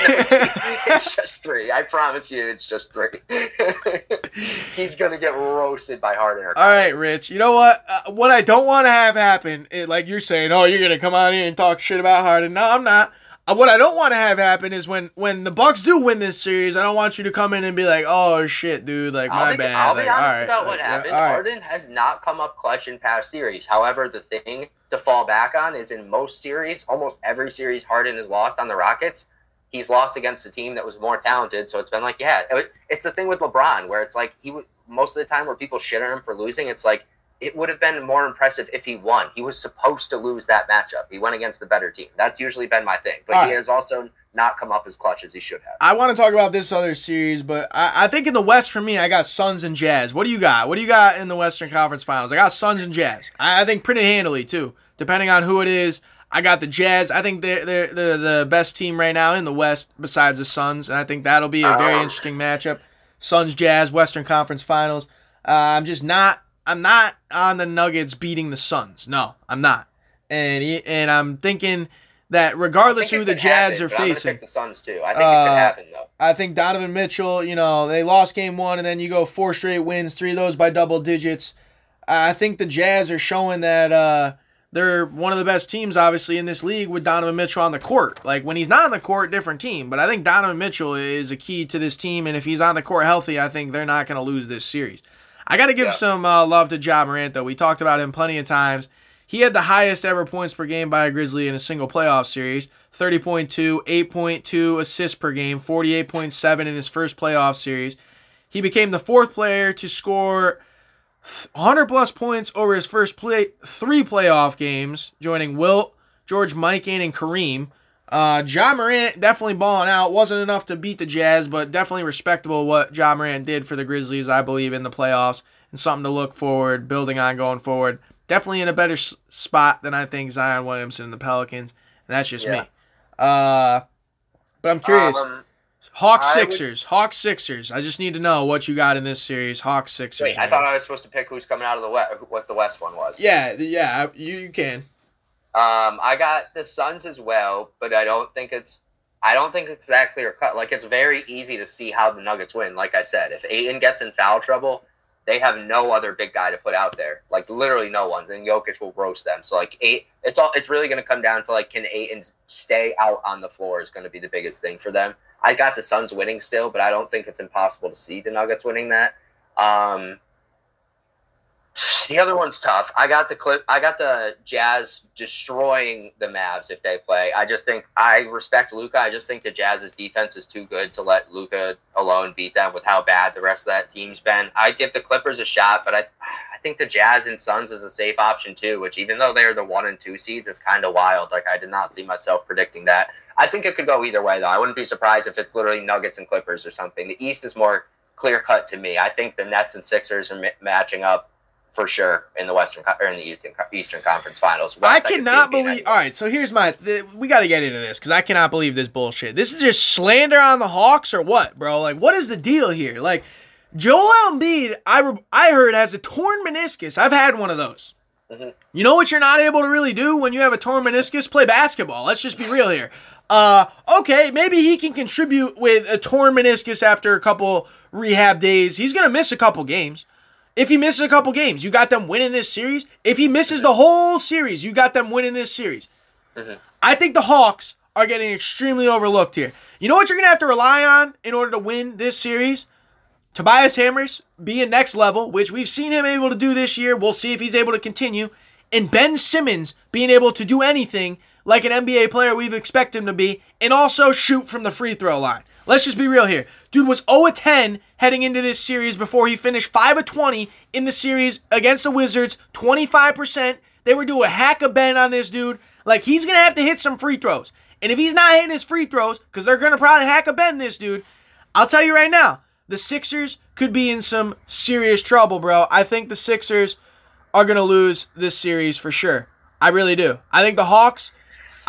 It's just three. I promise you, it's just three. He's gonna get roasted by Harden. All right, Rich. You know what? Uh, what I don't want to have happen, it, like you're saying, oh, you're gonna come out here and talk shit about Harden. No, I'm not. Uh, what I don't want to have happen is when when the Bucks do win this series, I don't want you to come in and be like, oh shit, dude, like my I'll be, bad. I'll be Like, honest all right, about what like, happened. right. Harden has not come up clutch in past series. However, the thing to fall back on is in most series, almost every series Harden has lost on the Rockets, he's lost against a team that was more talented. So it's been like, yeah, it- it's the thing with LeBron where it's like he would most of the time where people shit on him for losing, it's like it would have been more impressive if he won. He was supposed to lose that matchup. He went against the better team. That's usually been my thing. But All he right. has also not come up as clutch as he should have. I want to talk about this other series, but I, I think in the West for me, I got Suns and Jazz. What do you got? What do you got in the Western Conference Finals? I got Suns and Jazz. I, I think pretty handily too, depending on who it is. I got the Jazz. I think they're they're, they're the best team right now in the West besides the Suns, and I think that'll be a very Um. interesting matchup. Suns Jazz Western Conference Finals. Uh, I'm just not. I'm not on the Nuggets beating the Suns. No, I'm not. And he- and I'm thinking that regardless who the Jazz happen, are facing, the Suns too. I think it Uh, could happen though. I think Donovan Mitchell, you know, they lost game one and then you go four straight wins, three of those by double digits. I think the Jazz are showing that uh, they're one of the best teams, obviously, in this league with Donovan Mitchell on the court. Like, when he's not on the court, different team. But I think Donovan Mitchell is a key to this team. And if he's on the court healthy, I think they're not going to lose this series. I got to give Yeah. some uh, love to Ja Morant, though. We talked about him plenty of times. He had the highest ever points per game by a Grizzly in a single playoff series 30.2, 8.2 assists per game, 48.7 in his first playoff series. He became the fourth player to score 100 plus points over his first play three playoff games, joining Wilt, George Mikan, and Kareem. Uh, Ja Morant definitely balling out. Wasn't enough to beat the Jazz, but definitely respectable what Ja Morant did for the Grizzlies, I believe, in the playoffs, and something to look forward, building on going forward. Definitely in a better s- spot than I think Zion Williamson and the Pelicans, and that's just Yeah. me. Uh, but I'm curious. Um, Hawks I would- Sixers. Hawks Sixers. I just need to know what you got in this series. Hawks Sixers. wait, I man. thought I was supposed to pick who's coming out of the west. What the West one was. Yeah, yeah, you, you can. Um, I got the Suns as well, but I don't think it's. I don't think it's that clear cut. Like it's very easy to see how the Nuggets win. Like I said, if Ayton gets in foul trouble, they have no other big guy to put out there. Like literally no one. Then Jokic will roast them. So like eight, it's all. It's really to come down to like can Ayton stay out on the floor is to be the biggest thing for them. I got the Suns winning still, but I don't think it's impossible to see the Nuggets winning that. Um, the other one's tough. I got the clip. I got the Jazz destroying the Mavs if they play. I just think I respect Luka. I just think the Jazz's defense is too good to let Luka alone beat them with how bad the rest of that team's been. I give the Clippers a shot, but I I think the Jazz and Suns is a safe option too. Which even though they're the one and two seeds, is kind of wild. Like I did not see myself predicting that. I think it could go either way though. I wouldn't be surprised if it's literally Nuggets and Clippers or something. The East is more clear cut to me. I think the Nets and Sixers are matching up for sure in the Western or in the Eastern Eastern Conference Finals. West, I cannot I believe. All right, so here's my. The, we got to get into this because I cannot believe this bullshit. This is just slander on the Hawks or what, bro? Like, what is the deal here? Like, Joel Embiid, I I heard has a torn meniscus. I've had one of those. Mm-hmm. You know what you're not able to really do when you have a torn meniscus? Play basketball. Let's just be real here. Uh, okay, maybe he can contribute with a torn meniscus after a couple rehab days. He's gonna miss a couple games. If he misses a couple games, you got them winning this series. If he misses the whole series, you got them winning this series. Mm-hmm. I think the Hawks are getting extremely overlooked here. You know what you're going to have to rely on in order to win this series? Tobias Harris being next level, which we've seen him able to do this year. We'll see if he's able to continue. And Ben Simmons being able to do anything like an NBA player we've expected him to be, and also shoot from the free throw line. Let's just be real here. Dude was 0 10 heading into this series before he finished 5 of 20 in the series against the Wizards, 25%. They were doing a hack a Ben on this dude. Like, he's going to have to hit some free throws. And if he's not hitting his free throws, because they're going to probably hack a Ben this dude, I'll tell you right now, the Sixers could be in some serious trouble, bro. I think the Sixers are going to lose this series for sure. I really do. I think the Hawks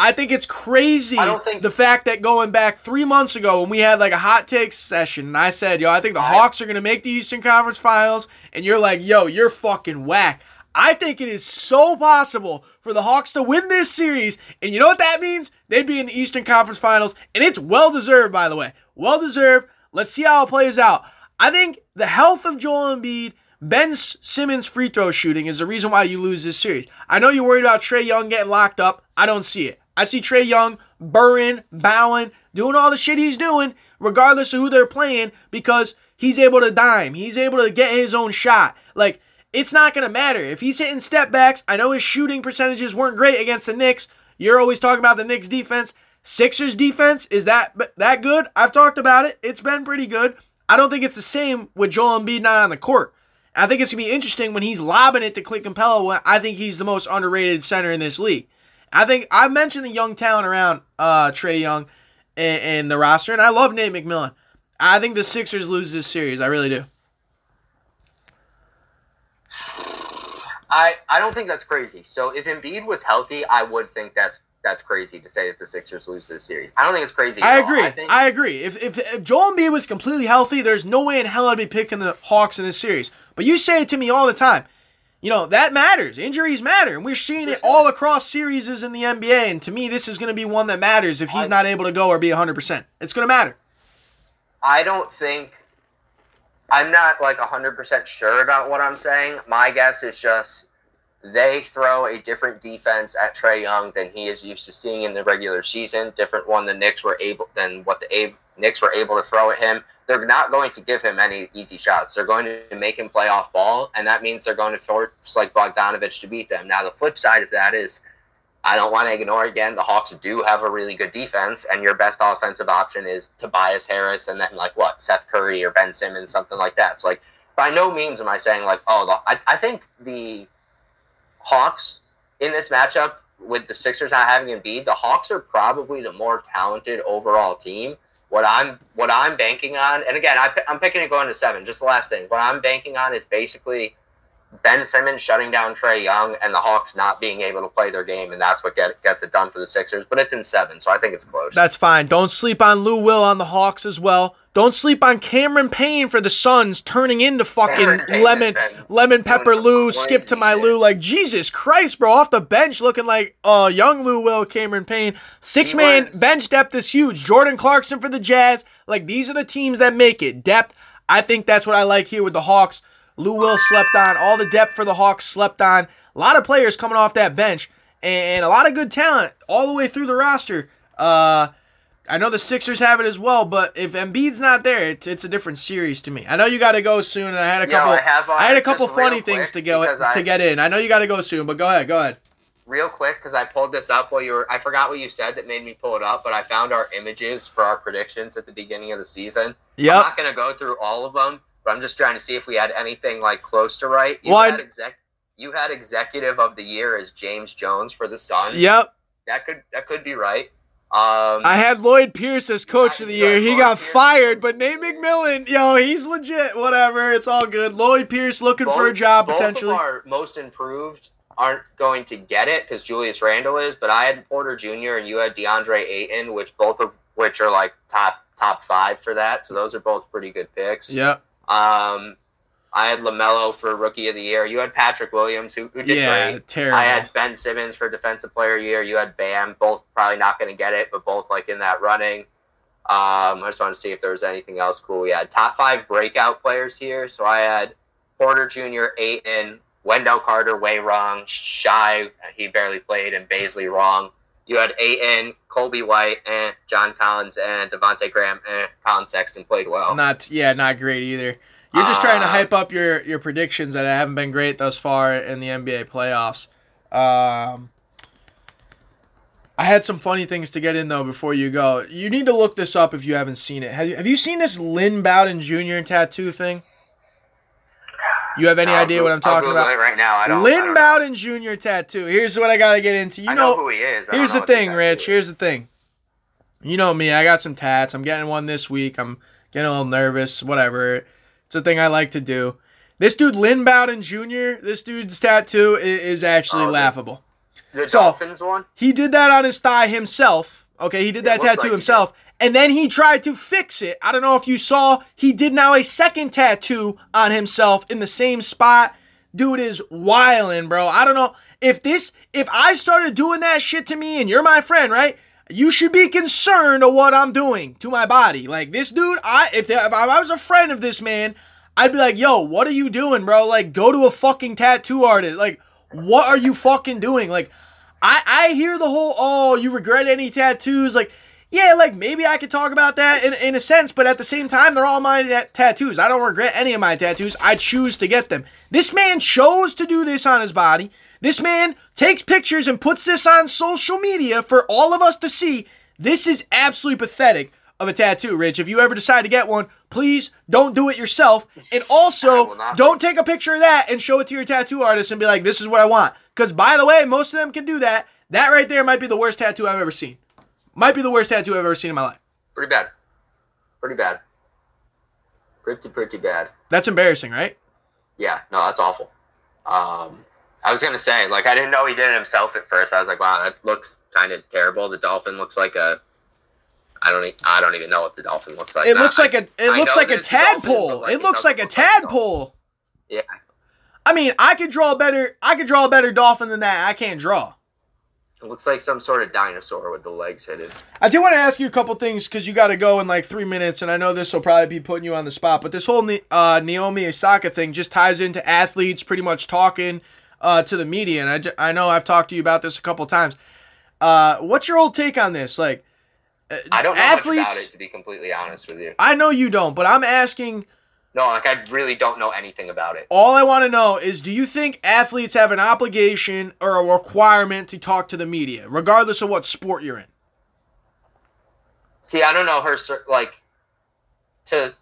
I think it's crazy. Think the fact that going back three months ago when we had like a hot take session, and I said, "Yo, I think the Hawks are gonna make the Eastern Conference Finals," and you're like, "Yo, you're fucking whack." I think it is so possible for the Hawks to win this series, and you know what that means? They'd be in the Eastern Conference Finals, and it's well deserved, by the way. Well deserved. Let's see how it plays out. I think the health of Joel Embiid, Ben Simmons' free throw shooting is the reason why you lose this series. I know you're worried about Trae Young getting locked up. I don't see it. I see Trae Young burring, bowing, doing all the shit he's doing, regardless of who they're playing, because he's able to dime. He's able to get his own shot. Like, it's not going to matter. If he's hitting step backs, I know his shooting percentages weren't great against the Knicks. You're always talking about the Knicks defense. Sixers defense is that that good? I've talked about it. It's been pretty good. I don't think it's the same with Joel Embiid not on the court. I think it's gonna be interesting when he's lobbing it to Clint Capela. I think he's the most underrated center in this league. I think I mentioned the young talent around uh, Trae Young and, and, the roster, and I love Nate McMillan. I think the Sixers lose this series. I really do. I I don't think that's crazy. So if Embiid was healthy, I would think that's that's crazy to say that the Sixers lose this series. I don't think it's crazy. I agree. I, think- I, agree. If, if if Joel Embiid was completely healthy, there's no way in hell I'd be picking the Hawks in this series. But you say it to me all the time. You know, that matters. Injuries matter. And we're seeing it all across series in the NBA. And to me, this is going to be one that matters if he's not able to go or be 100%. It's going to matter. I don't think. I'm not like 100% sure about what I'm saying. My guess is just they throw a different defense at Trae Young than he is used to seeing in the regular season. Different one the Knicks were able than what the Knicks were able to throw at him they're not going to give him any easy shots. They're going to make him play off ball, and that means they're going to force like Bogdanovic to beat them. Now, the flip side of that is, I don't want to ignore again, the Hawks do have a really good defense, and your best offensive option is Tobias Harris, and then like what Seth Curry or Ben Simmons, something like that. So like, by no means am I saying like, oh, the, I, I think the Hawks in this matchup with the Sixers not having Embiid, the Hawks are probably the more talented overall team what I'm what I'm banking on, and again, I, I'm picking it going to seven. Just the last thing, what I'm banking on is basically Ben Simmons shutting down Trae Young and the Hawks not being able to play their game, and that's what get, gets it done for the Sixers. But it's in seven, so I think it's close. That's fine. Don't sleep on Lou Will on the Hawks as well. Don't sleep on Cameron Payne for the Suns turning into fucking lemon lemon pepper Lou. Skip to my Lou. Like Jesus Christ, bro, off the bench looking like uh young Lou Will. Cameron Payne. Six man bench depth is huge. Jordan Clarkson for the Jazz. Like these are the teams that make it depth. I think that's what I like here with the Hawks. Lou Will slept on. All the depth for the Hawks slept on. A lot of players coming off that bench and a lot of good talent all the way through the roster. Uh, I know the Sixers have it as well, but if Embiid's not there, it's it's a different series to me. I know you got to go soon, and I had a Yo, couple. I have, uh, I had a couple funny things to go to I- get in. I know you got to go soon, but go ahead, go ahead. real quick because I pulled this up while you were. I forgot what you said that made me pull it up, but I found our images for our predictions at the beginning of the season. Yeah, I'm not gonna go through all of them, but I'm just trying to see if we had anything like close to right. You Well, had exec. You had executive of the year as James Jones for the Suns. Yep. that could that could be right. Um, I had Lloyd Pierce as coach of the year. He Lloyd got Pierce. fired, but Nate McMillan, yo, he's legit. Whatever, it's all good. Lloyd Pierce looking for a job both potentially. Our most improved aren't going to get it because Julius Randle is, but I had Porter Jr. and you had DeAndre Ayton, which both of which are like top top five for that. So those are both pretty good picks. Yep. Um, I had LaMelo for Rookie of the Year. You had Patrick Williams, who, who did Yeah, great. terrible. I had Ben Simmons for Defensive Player of the Year. You had Bam, both probably not going to get it, but both like in that running. Um, I just want to see if there was anything else cool. We had top five breakout players here. So I had Porter Jr., Ayton, Wendell Carter, way wrong. Shy, he barely played, and Bazley wrong. You had Ayton, Coby White, eh, John Collins, and Devonte' Graham, eh, Collin Sexton played well. Not yeah, not great either. You're just trying to Uh, hype up your your predictions that haven't been great thus far in the NBA playoffs. Um, I had some funny things to get in though before you go. You need to look this up if you haven't seen it. Have you, have you seen this Lynn Bowden Jr. tattoo thing? You have any I'll idea Goo- what I'm talking I'll Google about? it right now. I don't. I Lynn don't know. Bowden Jr. tattoo. Here's what I got to get into. You I know, know who he is. I don't Here's know the what thing, tattoo Rich. is. Here's the thing. You know me. I got some tats. I'm getting one this week. I'm getting a little nervous. Whatever. It's a thing I like to do. This dude, Lynn Bowden Jr., this dude's tattoo is, is actually Oh, laughable. the So- Dolphins one. He did that on his thigh himself. Okay, he did that looks tattoo like he himself. And then he tried to fix it. I don't know if you saw, he did now a second tattoo on himself in the same spot. Dude is wildin', bro. I don't know if this, if I started doing that shit to me and you're my friend, right? You should be concerned of what I'm doing to my body. Like this dude, I if, if I was a friend of this man, I'd be like, yo, what are you doing, bro? Like, go to a fucking tattoo artist. Like, what are you fucking doing? Like, I I hear the whole oh you regret any tattoos like yeah like maybe I could talk about that in, in a sense but at the same time they're all my ta- tattoos. I don't regret any of my tattoos. I choose to get them. This man chose to do this on his body. This man takes pictures and puts this on social media for all of us to see. This is absolutely pathetic of a tattoo Rich. If you ever decide to get one please don't do it yourself. And also don't take a picture of that and show it to your tattoo artist and be like, this is what I want. Because by the way, most of them can do that. That right there might be the worst tattoo I've ever seen. Might be the worst tattoo I've ever seen in my life. Pretty bad. Pretty bad. Pretty pretty bad. That's embarrassing, right? Yeah, no, that's awful. Um, I was gonna say, like, I didn't know he did it himself at first. I was like, wow, that looks kind of terrible. The dolphin looks like a. I don't. e- I don't even know what the dolphin looks like. It looks like a it I looks like a dolphin, tadpole. like, It looks like a doesn't like a tadpole. Yeah, I mean, I could draw a better I could draw a better dolphin than that. I can't draw. It looks like some sort of dinosaur with the legs hidden. I do want to ask you a couple things because you got to go in like three minutes, and I know this will probably be putting you on the spot. But this whole uh, Naomi Osaka thing just ties into athletes pretty much talking uh, to the media, and I, I know I've talked to you about this a couple times. Uh, what's your old take on this? Like, uh, I don't know athletes. much about it to be completely honest with you. I know you don't, but I'm asking. No, like I really don't know anything about it. All I want to know is do you think athletes have an obligation or a requirement to talk to the media, regardless of what sport you're in? See, I don't know her like to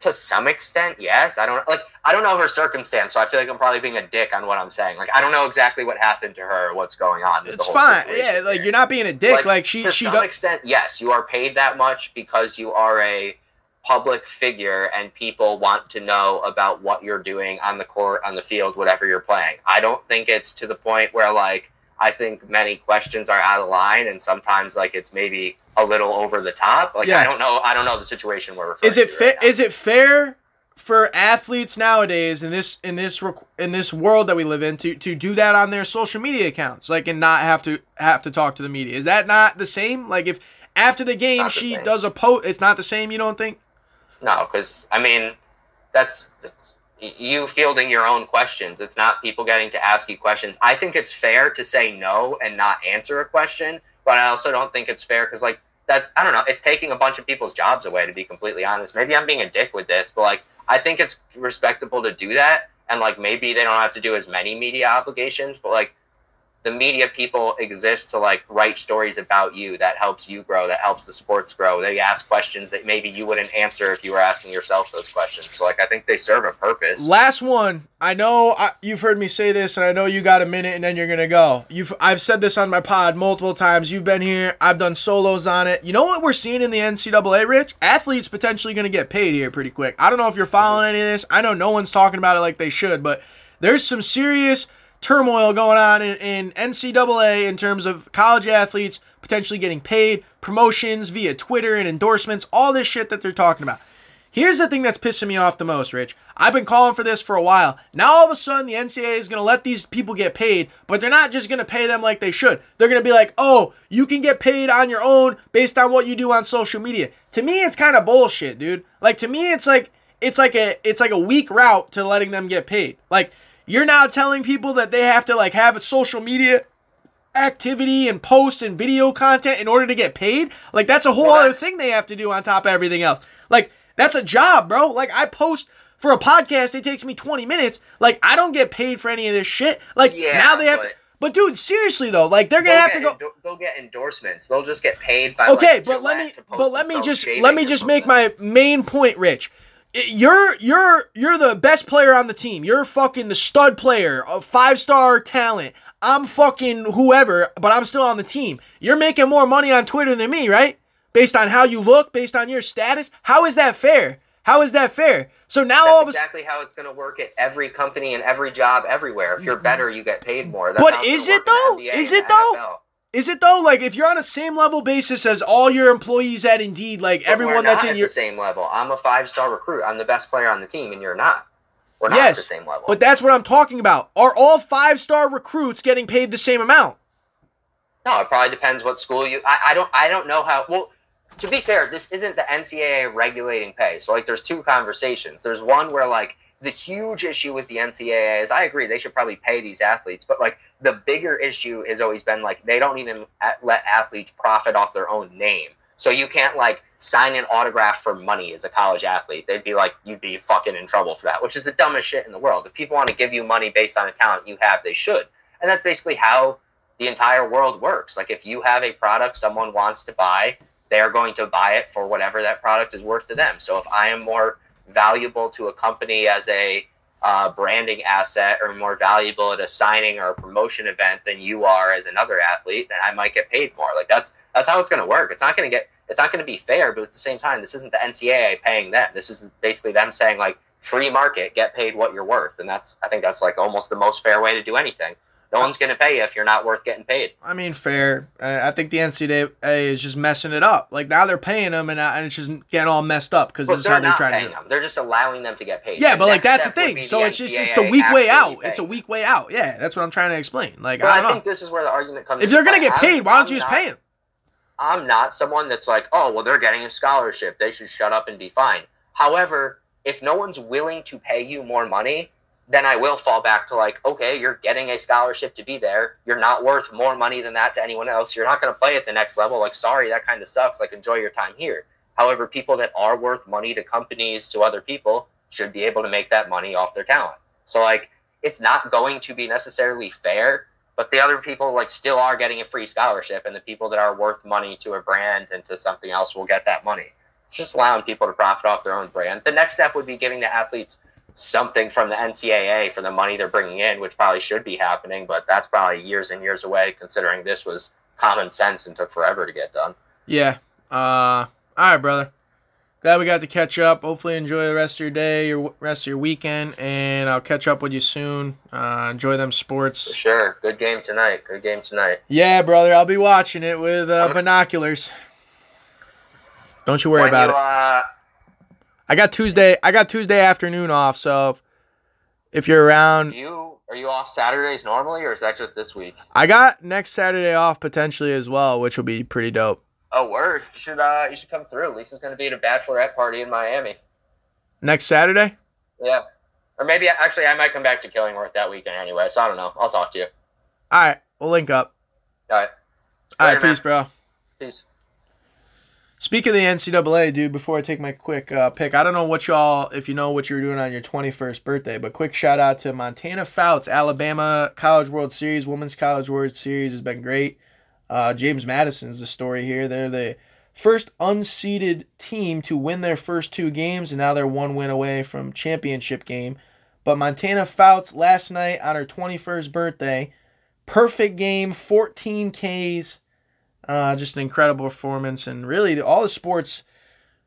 to some extent, yes. I don't like I don't know her circumstance, so I feel like I'm probably being a dick on what I'm saying. Like I don't know exactly what happened to her or what's going on. It's fine. Yeah, like there. you're not being a dick. Like, she she to she some extent, yes, you are paid that much because you are a public figure and people want to know about what you're doing on the court, on the field, whatever you're playing. I don't think it's to the point where like I think many questions are out of line and sometimes like it's maybe a little over the top. Like Yeah. I don't know I don't know the situation we're referring Is it to fair? right. Is it fair for athletes nowadays in this in this in this world that we live in to to do that on their social media accounts, like and not have to have to talk to the media? Is that not the same? Like if after the game not the she does a post, it's not the same. You don't think? No, because I mean, that's, that's you fielding your own questions. It's not people getting to ask you questions. I think it's fair to say no and not answer a question, but I also don't think it's fair because like that I don't know. It's taking a bunch of people's jobs away. To be completely honest, maybe I'm being a dick with this, but like I think it's respectable to do that, and like maybe they don't have to do as many media obligations, but like the media people exist to like write stories about you that helps you grow that helps the sports grow they ask questions that maybe you wouldn't answer if you were asking yourself those questions so like i think they serve a purpose Last one. I know I, you've heard me say this, and I know you got a minute, and then you're gonna go. You've I've said this on my pod multiple times. You've been here. I've done solos on it. You know what we're seeing in the NCAA, Rich? Athletes potentially gonna get paid here pretty quick. I don't know if you're following any of this. I know no one's talking about it like they should, but there's some serious turmoil going on in, in NCAA in terms of college athletes potentially getting paid, promotions via Twitter and endorsements, all this shit that they're talking about. Here's the thing that's pissing me off the most, Rich. I've been calling for this for a while. Now all of a sudden the NCAA is going to let these people get paid, but they're not just going to pay them like they should. They're going to be like, "Oh, you can get paid on your own based on what you do on social media." To me, it's kind of bullshit, dude. Like to me, it's like it's like a it's like a weak route to letting them get paid. Like you're now telling people that they have to like have a social media activity and post and video content in order to get paid. Like that's a whole Well, other thing they have to do on top of everything else. Like that's a job, bro. Like I post for a podcast, it takes me 20 minutes. Like I don't get paid for any of this shit. Like Yeah, now they have but- to But dude, seriously though, like they're gonna have to go endo- they'll get endorsements they'll just get paid by okay like, but let me to post but let me just let me just make my main point rich you're you're you're the best player on the team. You're fucking the stud player a five star talent. I'm fucking whoever but i'm still on the team. You're making more money on twitter than me right? Based on how you look based on your status? How is that fair? How is that fair? So now all That's of a exactly how it's going to work at every company and every job everywhere. If you're mm-hmm. better, you get paid more. That's But is it though? Is it though? Is it though like if you're on a same level basis as all your employees at indeed like But everyone that's in at your the same level. I'm a five star recruit. I'm the best player on the team, and you're not. We're not at Yes, the same level. But that's what I'm talking about. Are all five star recruits getting paid the same amount? No, it probably depends what school you. I, I don't. I don't know how. Well, to be fair, this isn't the NCAA regulating pay. So like, there's two conversations. There's one where like the huge issue with the NCAA is I agree they should probably pay these athletes, but like the bigger issue has always been like they don't even let athletes profit off their own name. So you can't like sign an autograph for money as a college athlete. They'd be like, you'd be fucking in trouble for that, which is the dumbest shit in the world. If people want to give you money based on a talent you have, they should. And that's basically how the entire world works. Like if you have a product someone wants to buy, they're going to buy it for whatever that product is worth to them. So if I am more valuable to a company as a uh, branding asset or more valuable at a signing or a promotion event than you are as another athlete, then I might get paid more. Like that's that's how it's going to work. It's not going to get it's not going to be fair, but at the same time, this isn't the NCAA paying them. This is basically them saying like free market, get paid what you're worth, and that's I think that's like almost the most fair way to do anything. No one's going to pay you if you're not worth getting paid. I mean, fair. I think the NCAA is just messing it up. Like now they're paying them, and, uh, and it's just getting all messed up because this is how they're they not to them. They're just allowing them to get paid. Yeah, The but like that's the thing. So the it's just it's the weak way out. It's a weak way out. Yeah, that's what I'm trying to explain. Like But I I, think this is where the argument comes. If you're gonna get paid, why don't you just pay them? I'm not someone that's like, oh, well, they're getting a scholarship. They should shut up and be fine. However, if no one's willing to pay you more money, then I will fall back to like, okay, you're getting a scholarship to be there. You're not worth more money than that to anyone else. You're not going to play at the next level. Like, sorry, that kind of sucks. Like, enjoy your time here. However, people that are worth money to companies, to other people, should be able to make that money off their talent. So, like, it's not going to be necessarily fair, but the other people like still are getting a free scholarship, and the people that are worth money to a brand and to something else will get that money. It's just allowing people to profit off their own brand. The next step would be giving the athletes something from the NCAA for the money they're bringing in, which probably should be happening, but that's probably years and years away, considering this was common sense and took forever to get done. Yeah. Uh. All right, brother. Glad we got to catch up. Hopefully, enjoy the rest of your day, your rest of your weekend, and I'll catch up with you soon. Uh, enjoy them For sports. sure. Good game tonight. Good game tonight. Yeah, brother. I'll be watching it with uh, binoculars. Don't you worry When about you, it. I got Tuesday. I got Tuesday afternoon off. So if, if you're around, you are you off Saturdays normally, or is that just this week? I got next Saturday off potentially as well, which will be pretty dope. Oh, word! You should uh, you should come through. Lisa's going to be at a bachelorette party in Miami. Next Saturday. Yeah, or maybe actually I might come back to Killingworth that weekend anyway. So I don't know. I'll talk to you. All right, we'll link up. All right, All right, Later, man. peace, bro. peace. Speaking of the NCAA, dude, before I take my quick uh, pick, I don't know what y'all, if you know what you were doing on your 21st birthday, but quick shout out to Montana Fouts, Alabama College World Series, Women's College World Series has been great. Uh, James Madison's the story here. They're the first unseeded team to win their first two games, and now they're one win away from championship game. But Montana Fouts last night on her 21st birthday, perfect game, 14 Ks uh, just an incredible performance, and really all the sports,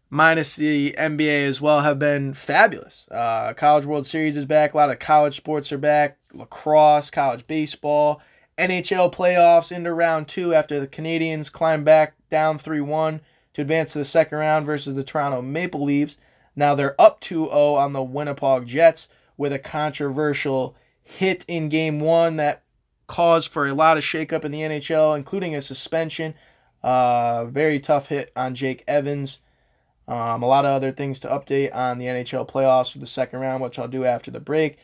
minus the NBA as well, have been fabulous. Uh, college World Series is back. A lot of college sports are back. Lacrosse, college baseball, NHL playoffs into round two after the Canadiens climbed back down 3 1 to advance to the second round versus the Toronto Maple Leafs. Now they're up 2 0 on the Winnipeg Jets with a controversial hit in game one that cause for a lot of shakeup in the NHL, including a suspension. Uh, very tough hit on Jake Evans. Um, a lot of other things to update on the NHL playoffs for the second round, which I'll do after the break.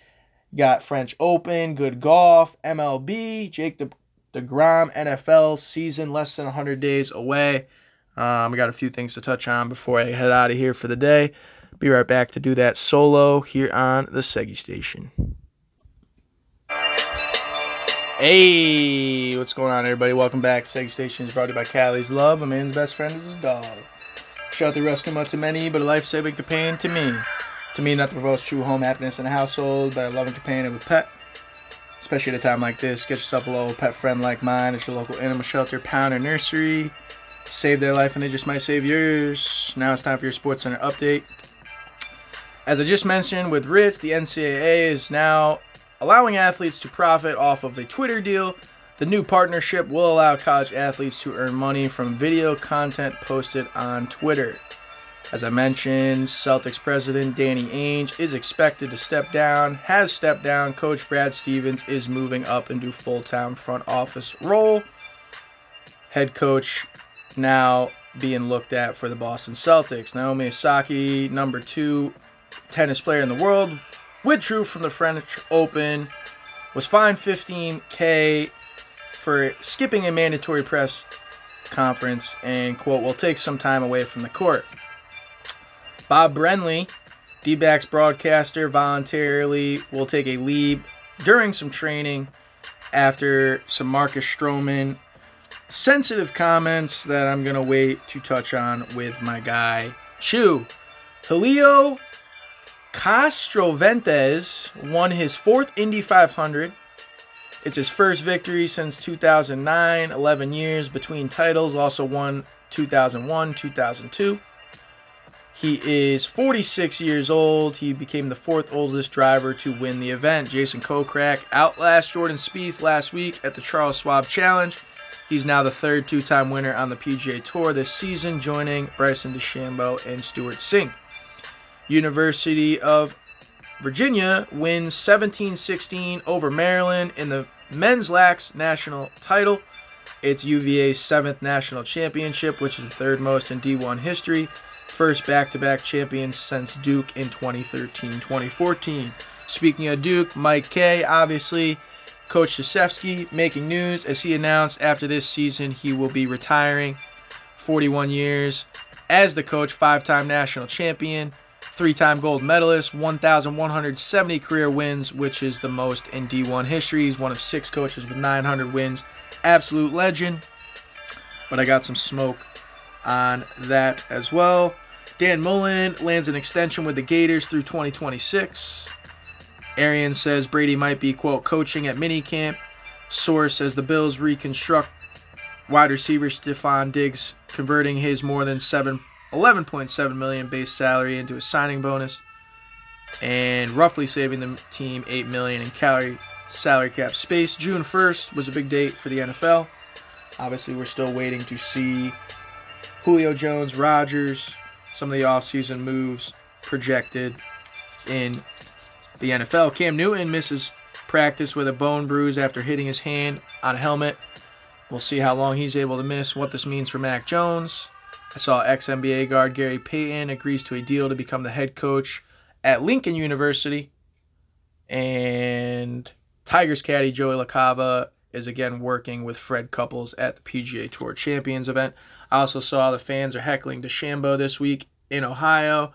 got French Open, good golf, MLB, Jake De- DeGrom, NFL season less than 100 days away. Um, we got a few things to touch on before I head out of here for the day. Be right back to do that solo here on the Seggy Station. Hey, what's going on, everybody? Welcome back. Seg Station is brought to you by Callie's Love. A man's best friend is his dog. Shout the rescue much to many, but a life-saving companion to me. To me, not to promote true home happiness in a household, but a loving companion of a pet. Especially at a time like this, get yourself a little pet friend like mine at your local animal shelter, pound, or nursery. Save their life, and they just might save yours. Now it's time for your Sports Center update. As I just mentioned with Rich, the NCAA is now allowing athletes to profit off of a Twitter deal. The new partnership will allow college athletes to earn money from video content posted on Twitter. As I mentioned, Celtics president Danny Ainge is expected to step down, has stepped down. Coach Brad Stevens is moving up into full time front office role. Head coach now being looked at for the Boston Celtics. Naomi Osaka, number two tennis player in the world, withdrew from the French Open, was fined 15k for skipping a mandatory press conference, and quote will take some time away from the court. Bob Brenly, D-backs broadcaster, voluntarily will take a leave during some training after some Marcus Stroman sensitive comments that I'm gonna wait to touch on with my guy Chew. Helio Castroneves won his fourth Indy 500. It's his first victory since 2009, 11 years between titles, also won 2001, 2002. He is 46 years old. He became the fourth oldest driver to win the event. Jason Kokrak outlasted Jordan Spieth last week at the Charles Schwab Challenge. He's now the third two-time winner on the PGA Tour this season, joining Bryson DeChambeau and Stewart Cink. University of Virginia wins 17-16 over Maryland in the men's lax national title. It's UVA's seventh national championship, which is the third most in D1 history. First back-to-back champions since Duke in 2013-2014. Speaking of Duke, Mike K, obviously, Coach Krzyzewski making news as he announced after this season he will be retiring. 41 years as the coach, five-time national champion, three time gold medalist, 1,170 career wins, which is the most in D1 history. He's one of six coaches with 900 wins. Absolute legend. But I got some smoke on that as well. Dan Mullen lands an extension with the Gators through 2026. Arian says Brady might be, quote, coaching at minicamp. Source says the Bills reconstruct wide receiver Stefon Diggs, converting his more than seven 11.7 million base salary into a signing bonus and roughly saving the team 8 million in salary salary cap space. June 1st was a big date for the NFL. Obviously, we're still waiting to see Julio Jones, Rodgers, some of the offseason moves projected in the NFL. Cam Newton misses practice with a bone bruise after hitting his hand on a helmet. We'll see how long he's able to miss, what this means for Mac Jones. I saw ex NBA guard Gary Payton agrees to a deal to become the head coach at Lincoln University. And Tigers caddy Joey LaCava is again working with Fred Couples at the PGA Tour Champions event. I also saw the fans are heckling DeChambeau this week in Ohio,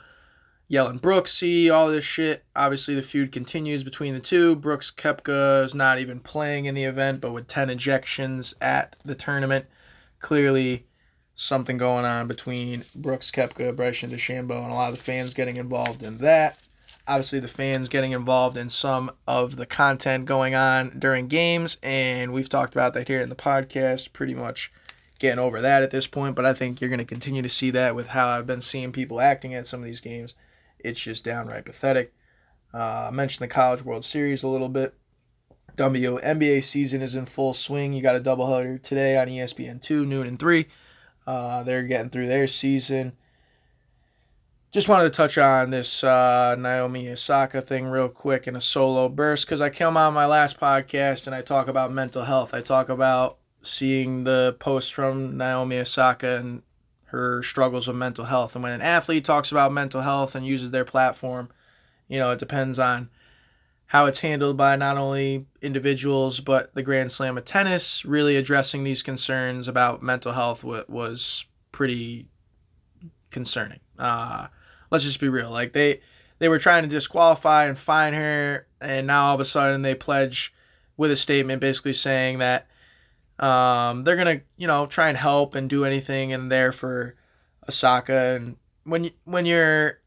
yelling Brooksy, all this shit. Obviously, the feud continues between the two. Brooks Koepka is not even playing in the event, but with 10 ejections at the tournament. Clearly, something going on between Brooks Koepka, Bryson DeChambeau, and a lot of the fans getting involved in that obviously the fans getting involved in some of the content going on during games and we've talked about that here in the podcast pretty much getting over that at this point but i think you're going to continue to see that with how i've been seeing people acting at some of these games it's just downright pathetic uh, i mentioned the college world series a little bit WNBA season is in full swing. You got a doubleheader today on ESPN2, noon and 3. Uh, they're getting through their season just wanted to touch on this uh, Naomi Osaka thing real quick in a solo burst because I came on my last podcast and I talk about mental health. I talk about seeing the posts from Naomi Osaka and her struggles with mental health. And when an athlete talks about mental health and uses their platform, you know, it depends on how it's handled by not only individuals but the Grand Slam of tennis. Really addressing these concerns about mental health was pretty concerning. Uh, let's just be real. Like they they were trying to disqualify and fine her, and now all of a sudden they pledge with a statement basically saying that um, they're gonna you know try and help and do anything in there for Osaka. And when when you're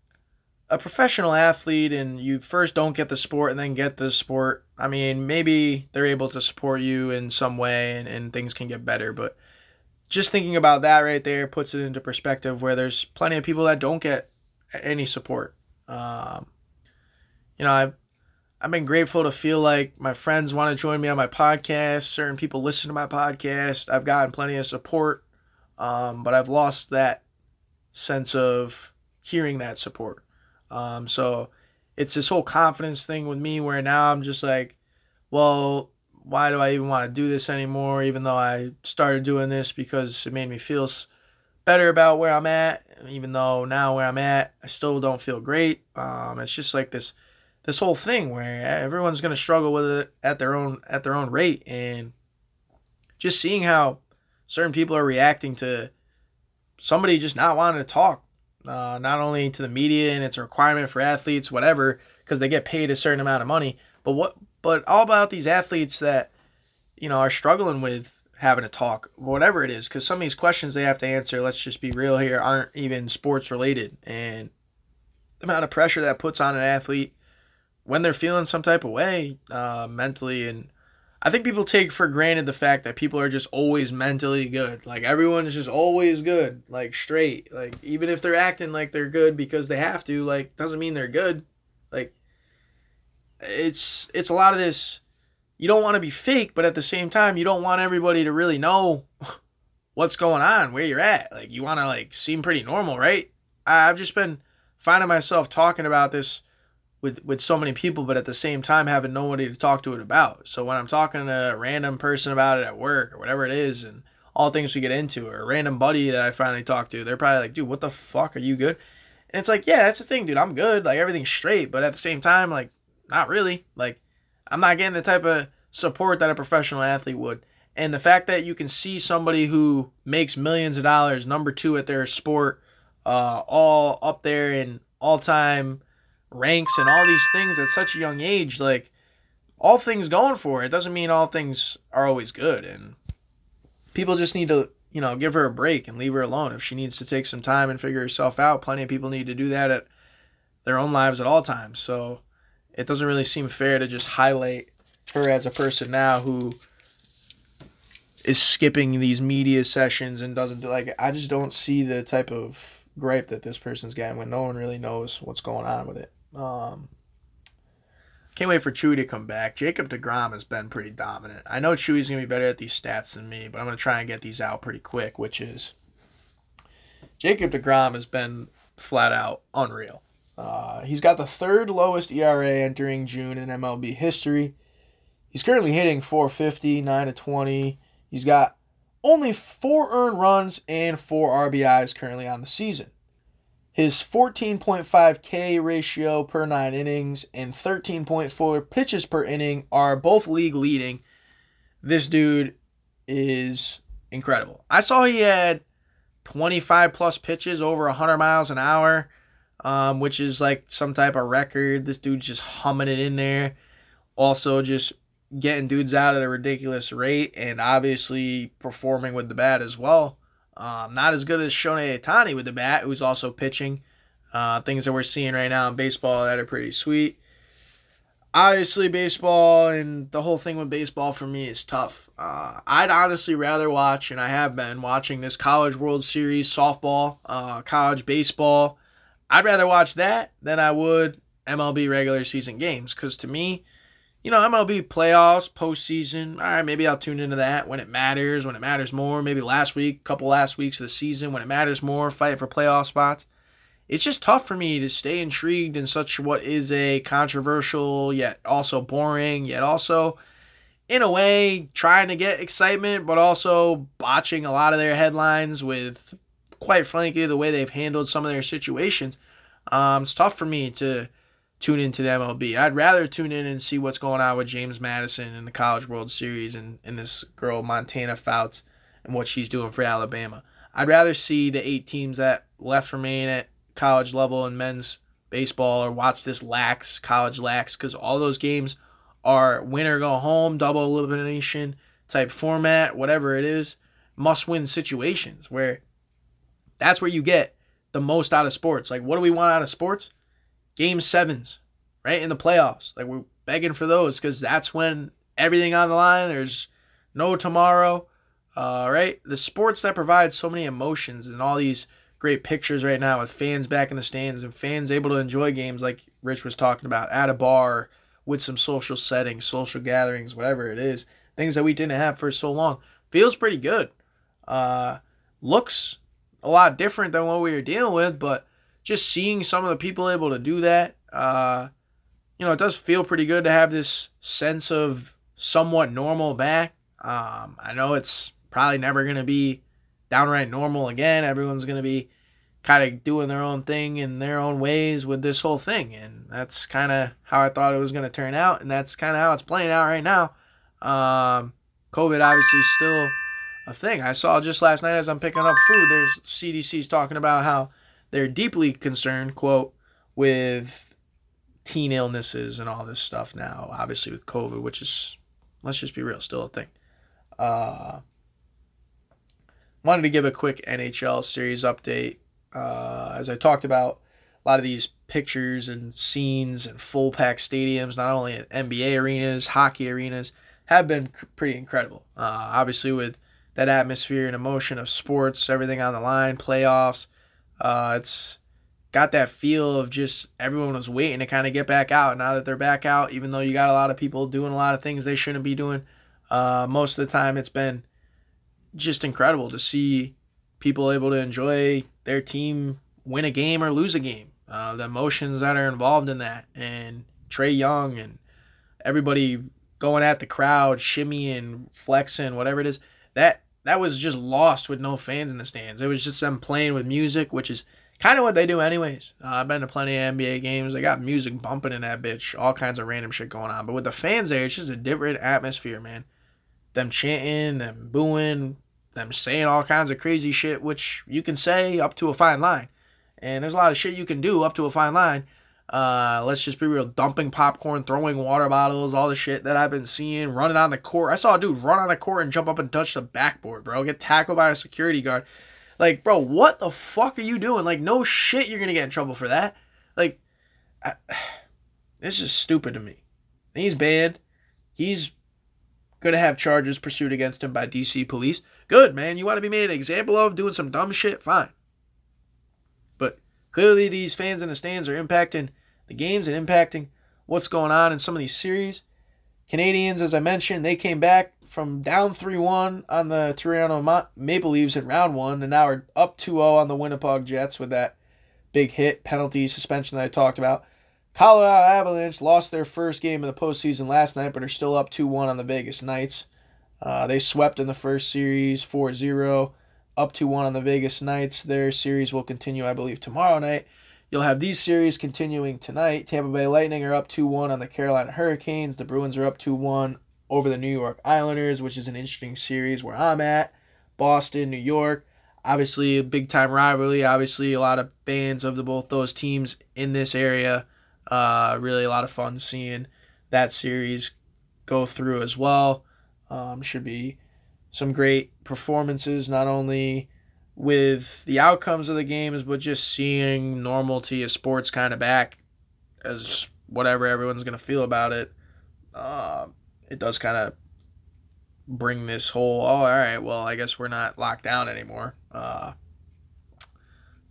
a professional athlete and you first don't get the sport and then get the sport, I mean, maybe they're able to support you in some way and, and things can get better. But just thinking about that right there puts it into perspective where there's plenty of people that don't get any support. Um, you know, I've I've been grateful to feel like my friends want to join me on my podcast. Certain people listen to my podcast. I've gotten plenty of support, um, but I've lost that sense of hearing that support. Um, so it's this whole confidence thing with me where now I'm just like, well, why do I even want to do this anymore? Even though I started doing this because it made me feel better about where I'm at, even though now where I'm at, I still don't feel great. Um, it's just like this this whole thing where everyone's gonna struggle with it at their own at their own rate, and just seeing how certain people are reacting to somebody just not wanting to talk, uh, not only to the media and it's a requirement for athletes, whatever, because they get paid a certain amount of money, but what, but all about these athletes that you know are struggling with having to talk, whatever it is, because some of these questions they have to answer, let's just be real here, aren't even sports related. And the amount of pressure that puts on an athlete when they're feeling some type of way uh, mentally. And I think people take for granted the fact that people are just always mentally good. Like everyone's just always good, like straight. Like even if they're acting like they're good because they have to, like doesn't mean they're good. Like it's it's a lot of this you don't want to be fake, but at the same time, you don't want everybody to really know what's going on, where you're at. Like you want to like seem pretty normal, right? I've just been finding myself talking about this with with so many people, but at the same time having nobody to talk to it about. So when I'm talking to a random person about it at work or whatever it is, and all things we get into, or a random buddy that I finally talk to, they're probably like, "Dude, what the fuck are you good?" And it's like, yeah, that's the thing, dude. I'm good. Like everything's straight, but at the same time, like not really. Like I'm not getting the type of support that a professional athlete would. And the fact that you can see somebody who makes millions of dollars, number two at their sport, uh, all up there in all time ranks and all these things at such a young age, like all things going for it doesn't mean all things are always good. And people just need to, you know, give her a break and leave her alone. If she needs to take some time and figure herself out, plenty of people need to do that at their own lives at all times. So it doesn't really seem fair to just highlight her as a person now who is skipping these media sessions and doesn't do like I just don't see the type of gripe that this person's getting when no one really knows what's going on with it. Um, can't wait for Chewy to come back. Jacob DeGrom has been pretty dominant. I know Chewy's gonna be better at these stats than me, but I'm gonna try and get these out pretty quick, which is Jacob DeGrom has been flat out unreal. Uh, he's got the third lowest ERA entering June in MLB history. He's currently hitting 450, 9 to 20. He's got only four earned runs and four RBIs currently on the season. His 14.5 K ratio per nine innings and 13.4 pitches per inning are both league leading. this dude is incredible. I saw he had 25 plus pitches over 100 miles an hour, um, which is like some type of record. This dude's just humming it in there. Also, just getting dudes out at a ridiculous rate and obviously performing with the bat as well. Um, not as good as Shohei Ohtani with the bat, who's also pitching. Uh, things that we're seeing right now in baseball that are pretty sweet. Obviously, baseball and the whole thing with baseball for me is tough. Uh, I'd honestly rather watch, and I have been watching this College World Series softball, uh, college baseball. I'd rather watch that than I would MLB regular season games because to me, you know, MLB playoffs, postseason, all right, maybe I'll tune into that when it matters, when it matters more. Maybe last week, couple last weeks of the season when it matters more, fighting for playoff spots it's just tough for me to stay intrigued in such what is a controversial yet also boring yet also in a way trying to get excitement but also botching a lot of their headlines with quite frankly the way they've handled some of their situations um, it's tough for me to tune into the MLB. I'd rather tune in and see what's going on with James Madison in the College World Series and, and this girl Montana Fouts and what she's doing for Alabama. I'd rather see the eight teams that left remain at college level in men's baseball or watch this lax college lax because all those games are win or go home, double elimination type format, whatever it is, must win situations where that's where you get the most out of sports. Like, what do we want out of sports? Game sevens, right? In the playoffs. Like, we're begging for those because that's when everything on the line. There's no tomorrow, uh, right? The sports that provide so many emotions and all these great pictures right now with fans back in the stands and fans able to enjoy games like Rich was talking about at a bar with some social settings, social gatherings, whatever it is, things that we didn't have for so long. Feels pretty good. Uh, looks a lot different than what we were dealing with, but just seeing some of the people able to do that, uh, you know, it does feel pretty good to have this sense of somewhat normal back. Um, I know it's probably never going to be downright normal again. Everyone's going to be kind of doing their own thing in their own ways with this whole thing. And that's kind of how I thought it was going to turn out. And that's kind of how it's playing out right now. Um, COVID obviously still a thing. I saw just last night as I'm picking up food, there's CDC's talking about how they're deeply concerned, quote, with teen illnesses and all this stuff now, obviously with COVID, which is, let's just be real, still a thing. Uh, wanted to give a quick NHL series update. Uh, as I talked about, a lot of these pictures and scenes and full pack stadiums, not only at NBA arenas, hockey arenas, have been pretty incredible. Uh, obviously, with that atmosphere and emotion of sports, everything on the line, playoffs, uh, it's got that feel of just everyone was waiting to kind of get back out. Now that they're back out, even though you got a lot of people doing a lot of things they shouldn't be doing, uh, most of the time it's been just incredible to see people able to enjoy their team win a game or lose a game. Uh, the emotions that are involved in that, and Trae Young and everybody going at the crowd, shimmying, flexing, whatever it is. That that was just lost with no fans in the stands. It was just them playing with music, which is kind of what they do anyways. Uh, I've been to plenty of NBA games. They got music bumping in that bitch, all kinds of random shit going on. But with the fans there, it's just a different atmosphere, man. Them chanting, them booing, them saying all kinds of crazy shit, which you can say up to a fine line. And there's a lot of shit you can do up to a fine line. Uh, let's just be real, dumping popcorn, throwing water bottles, all the shit that I've been seeing, running on the court. I saw a dude run on the court and jump up and touch the backboard, bro. Get tackled by a security guard. Like, bro, what the fuck are you doing? Like, no shit, you're gonna get in trouble for that. Like, I, just stupid to me. He's banned. He's gonna have charges pursued against him by DC police. Good, man. You want to be made an example of doing some dumb shit? Fine. Clearly, these fans in the stands are impacting the games and impacting what's going on in some of these series. Canadiens, as I mentioned, they came back from down 3 1 on the Toronto Maple Leafs in round one, and now are up 2 0 on the Winnipeg Jets with that big hit penalty suspension that I talked about. Colorado Avalanche lost their first game of the postseason last night, but are still up 2 1 on the Vegas Knights. Uh, they swept in the first series 4 0, up to 1 on the Vegas Knights. Their series will continue, I believe, tomorrow night. You'll have these series continuing tonight. Tampa Bay Lightning are up 2 1 on the Carolina Hurricanes. The Bruins are up 2 1 over the New York Islanders, which is an interesting series where I'm at. Boston, New York. Obviously, a big time rivalry. Obviously, a lot of fans of the both those teams in this area. Uh, really, a lot of fun seeing that series go through as well. Um, should be some great performances, not only with the outcomes of the games, but just seeing normalcy of sports kind of back as whatever everyone's going to feel about it. Uh, it does kind of bring this whole, oh, all right, well, I guess we're not locked down anymore. Uh,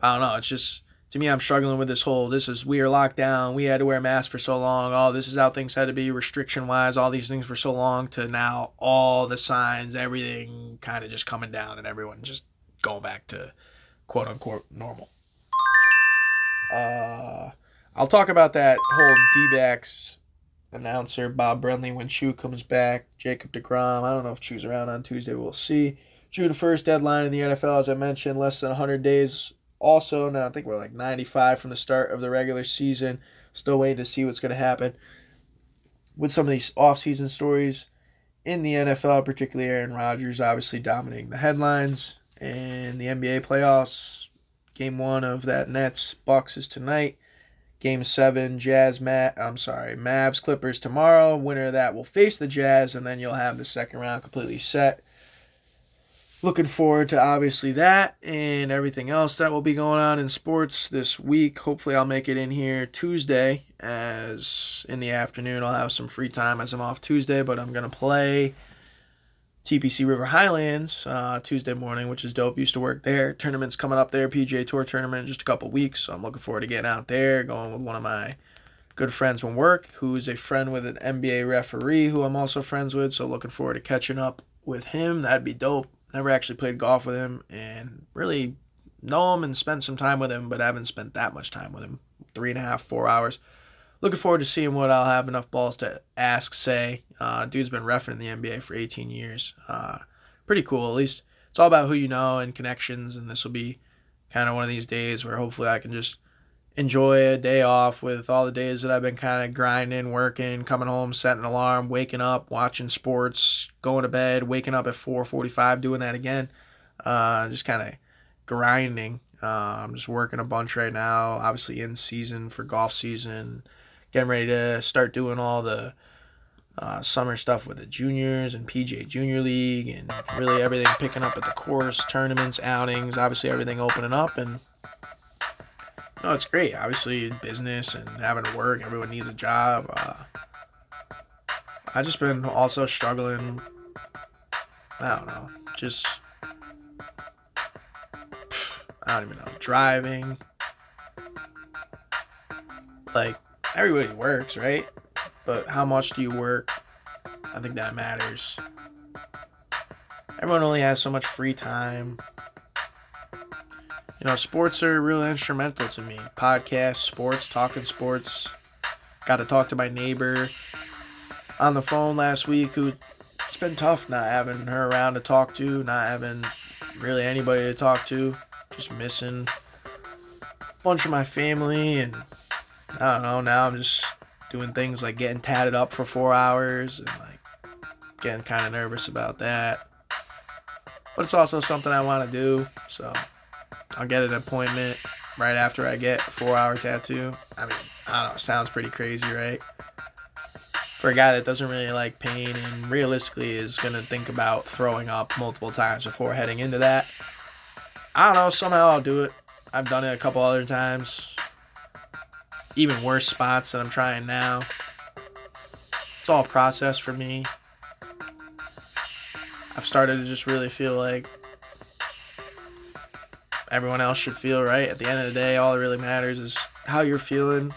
I don't know. It's just, to me, I'm struggling with this whole, this is, we are locked down. We had to wear masks for so long. Oh, this is how things had to be restriction wise, all these things for so long, to now all the signs, everything kind of just coming down and everyone just going back to quote unquote normal. Uh, I'll talk about that whole D backs announcer Bob Brenly when Chu comes back. Jacob deGrom. I don't know if Chu's around on Tuesday. We'll see. June 1st deadline in the NFL, as I mentioned, less than 100 days. Also, now I think we're like 95 from the start of the regular season. Still waiting to see what's going to happen with some of these offseason stories in the NFL, particularly Aaron Rodgers obviously dominating the headlines. And the NBA playoffs, game one of that Nets Bucks is tonight. Game seven, Jazz, Matt. I'm sorry, Mavs, Clippers tomorrow. Winner of that will face the Jazz, and then you'll have the second round completely set. Looking forward to obviously that and everything else that will be going on in sports this week. Hopefully, I'll make it in here Tuesday, as in the afternoon I'll have some free time as I'm off Tuesday, but I'm gonna play TPC River Highlands uh, Tuesday morning, which is dope. Used to work there. Tournament's coming up there, PGA Tour tournament in just a couple weeks. So I'm looking forward to getting out there, going with one of my good friends from work, who's a friend with an NBA referee who I'm also friends with. So looking forward to catching up with him. That'd be dope. Never actually played golf with him and really know him and spent some time with him, but I haven't spent that much time with him. Three and a half, four hours looking forward to seeing what I'll have enough balls to ask, say. Uh, dude's been refing in the NBA for 18 years. Uh, pretty cool. At least it's all about who you know and connections. And this will be kind of one of these days where hopefully I can just enjoy a day off with all the days that I've been kind of grinding, working, coming home, setting alarm, waking up, watching sports, going to bed, waking up at 4:45, doing that again. Uh, just kind of grinding. Uh, I'm just working a bunch right now. Obviously in season for golf season getting ready to start doing all the uh, summer stuff with the juniors and PGA Junior League and really everything picking up at the course, tournaments, outings, obviously everything opening up and no, it's great. Obviously, business and having to work, everyone needs a job. Uh, I just been also struggling. I don't know, just I don't even know driving. Like everybody works, right? But how much do you work? I think that matters. Everyone only has so much free time. You know, sports are real instrumental to me. Podcasts, sports, talking sports. Got to talk to my neighbor on the phone last week who it's been tough not having her around to talk to, not having really anybody to talk to, just missing a bunch of my family and I don't know. Now I'm just doing things like getting tatted up for four hours and like getting kind of nervous about that. But it's also something I want to do, so I'll get an appointment right after I get a four hour tattoo. I mean, I don't know, sounds pretty crazy, right? For a guy that doesn't really like pain and realistically is going to think about throwing up multiple times before heading into that. I don't know, somehow I'll do it. I've done it a couple other times even worse spots that I'm trying now. It's all process for me. I've started to just really feel like everyone else should feel right. At the end of the day, all that really matters is how you're feeling.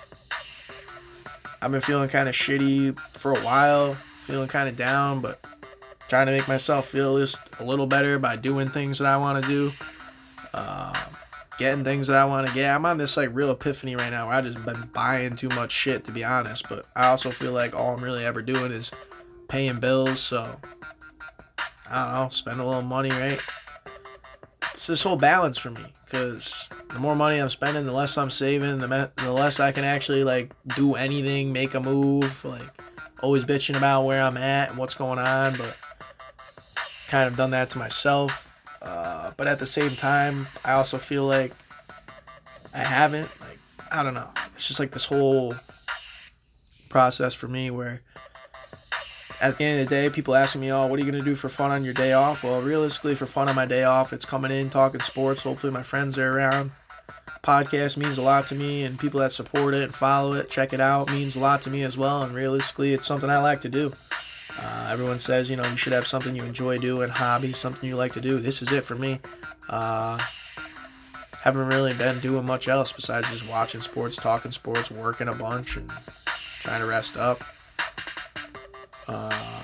I've been feeling kind of shitty for a while, feeling kind of down, but trying to make myself feel just a little better by doing things that I want to do. Um, getting things that I want to get. I'm on this like real epiphany right now where I just been buying too much shit to be honest. But I also feel like all I'm really ever doing is paying bills. So I don't know, spend a little money, right? It's this whole balance for me because the more money I'm spending, the less I'm saving, the, me- the less I can actually like do anything, make a move, like always bitching about where I'm at and what's going on, but kind of done that to myself. Uh, but at the same time, I also feel like I haven't. Like I don't know. It's just like this whole process for me where at the end of the day, people asking me, "Oh, what are you gonna do for fun on your day off?" Well, realistically, for fun on my day off, it's coming in, talking sports. Hopefully, my friends are around. Podcast means a lot to me, and people that support it and follow it, check it out, means a lot to me as well. And realistically, it's something I like to do. Uh, everyone says, you know, you should have something you enjoy doing, hobby, something you like to do. This is it for me. Uh, haven't really been doing much else besides just watching sports, talking sports, working a bunch, and trying to rest up. Uh,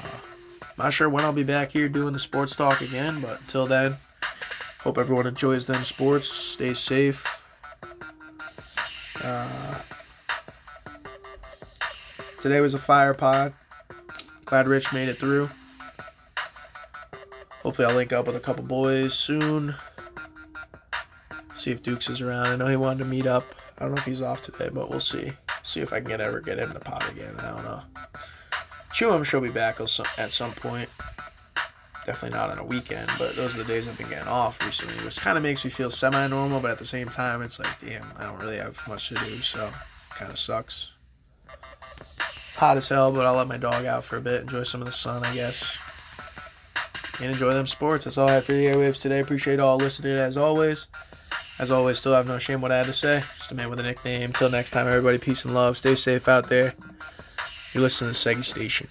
not sure when I'll be back here doing the sports talk again, but until then, hope everyone enjoys them sports. Stay safe. Uh, today was a fire pod. Glad Rich made it through. Hopefully, I'll link up with a couple boys soon. See if Dukes is around. I know he wanted to meet up. I don't know if he's off today, but we'll see. See if I can get ever get him to pod again. I don't know. Chew, I'm sure will be back at some point. Definitely not on a weekend, but those are the days I've been getting off recently, which kind of makes me feel semi-normal. But at the same time, it's like, damn, I don't really have much to do, so kind of sucks. It's hot as hell, but I'll let my dog out for a bit, enjoy some of the sun, I guess, and enjoy them sports. That's all I have for the airwaves today. Appreciate all listening as always. As always, still have no shame what I had to say. Just a man with a nickname. Until next time, everybody, peace and love. Stay safe out there. You listen to the Seggy Station.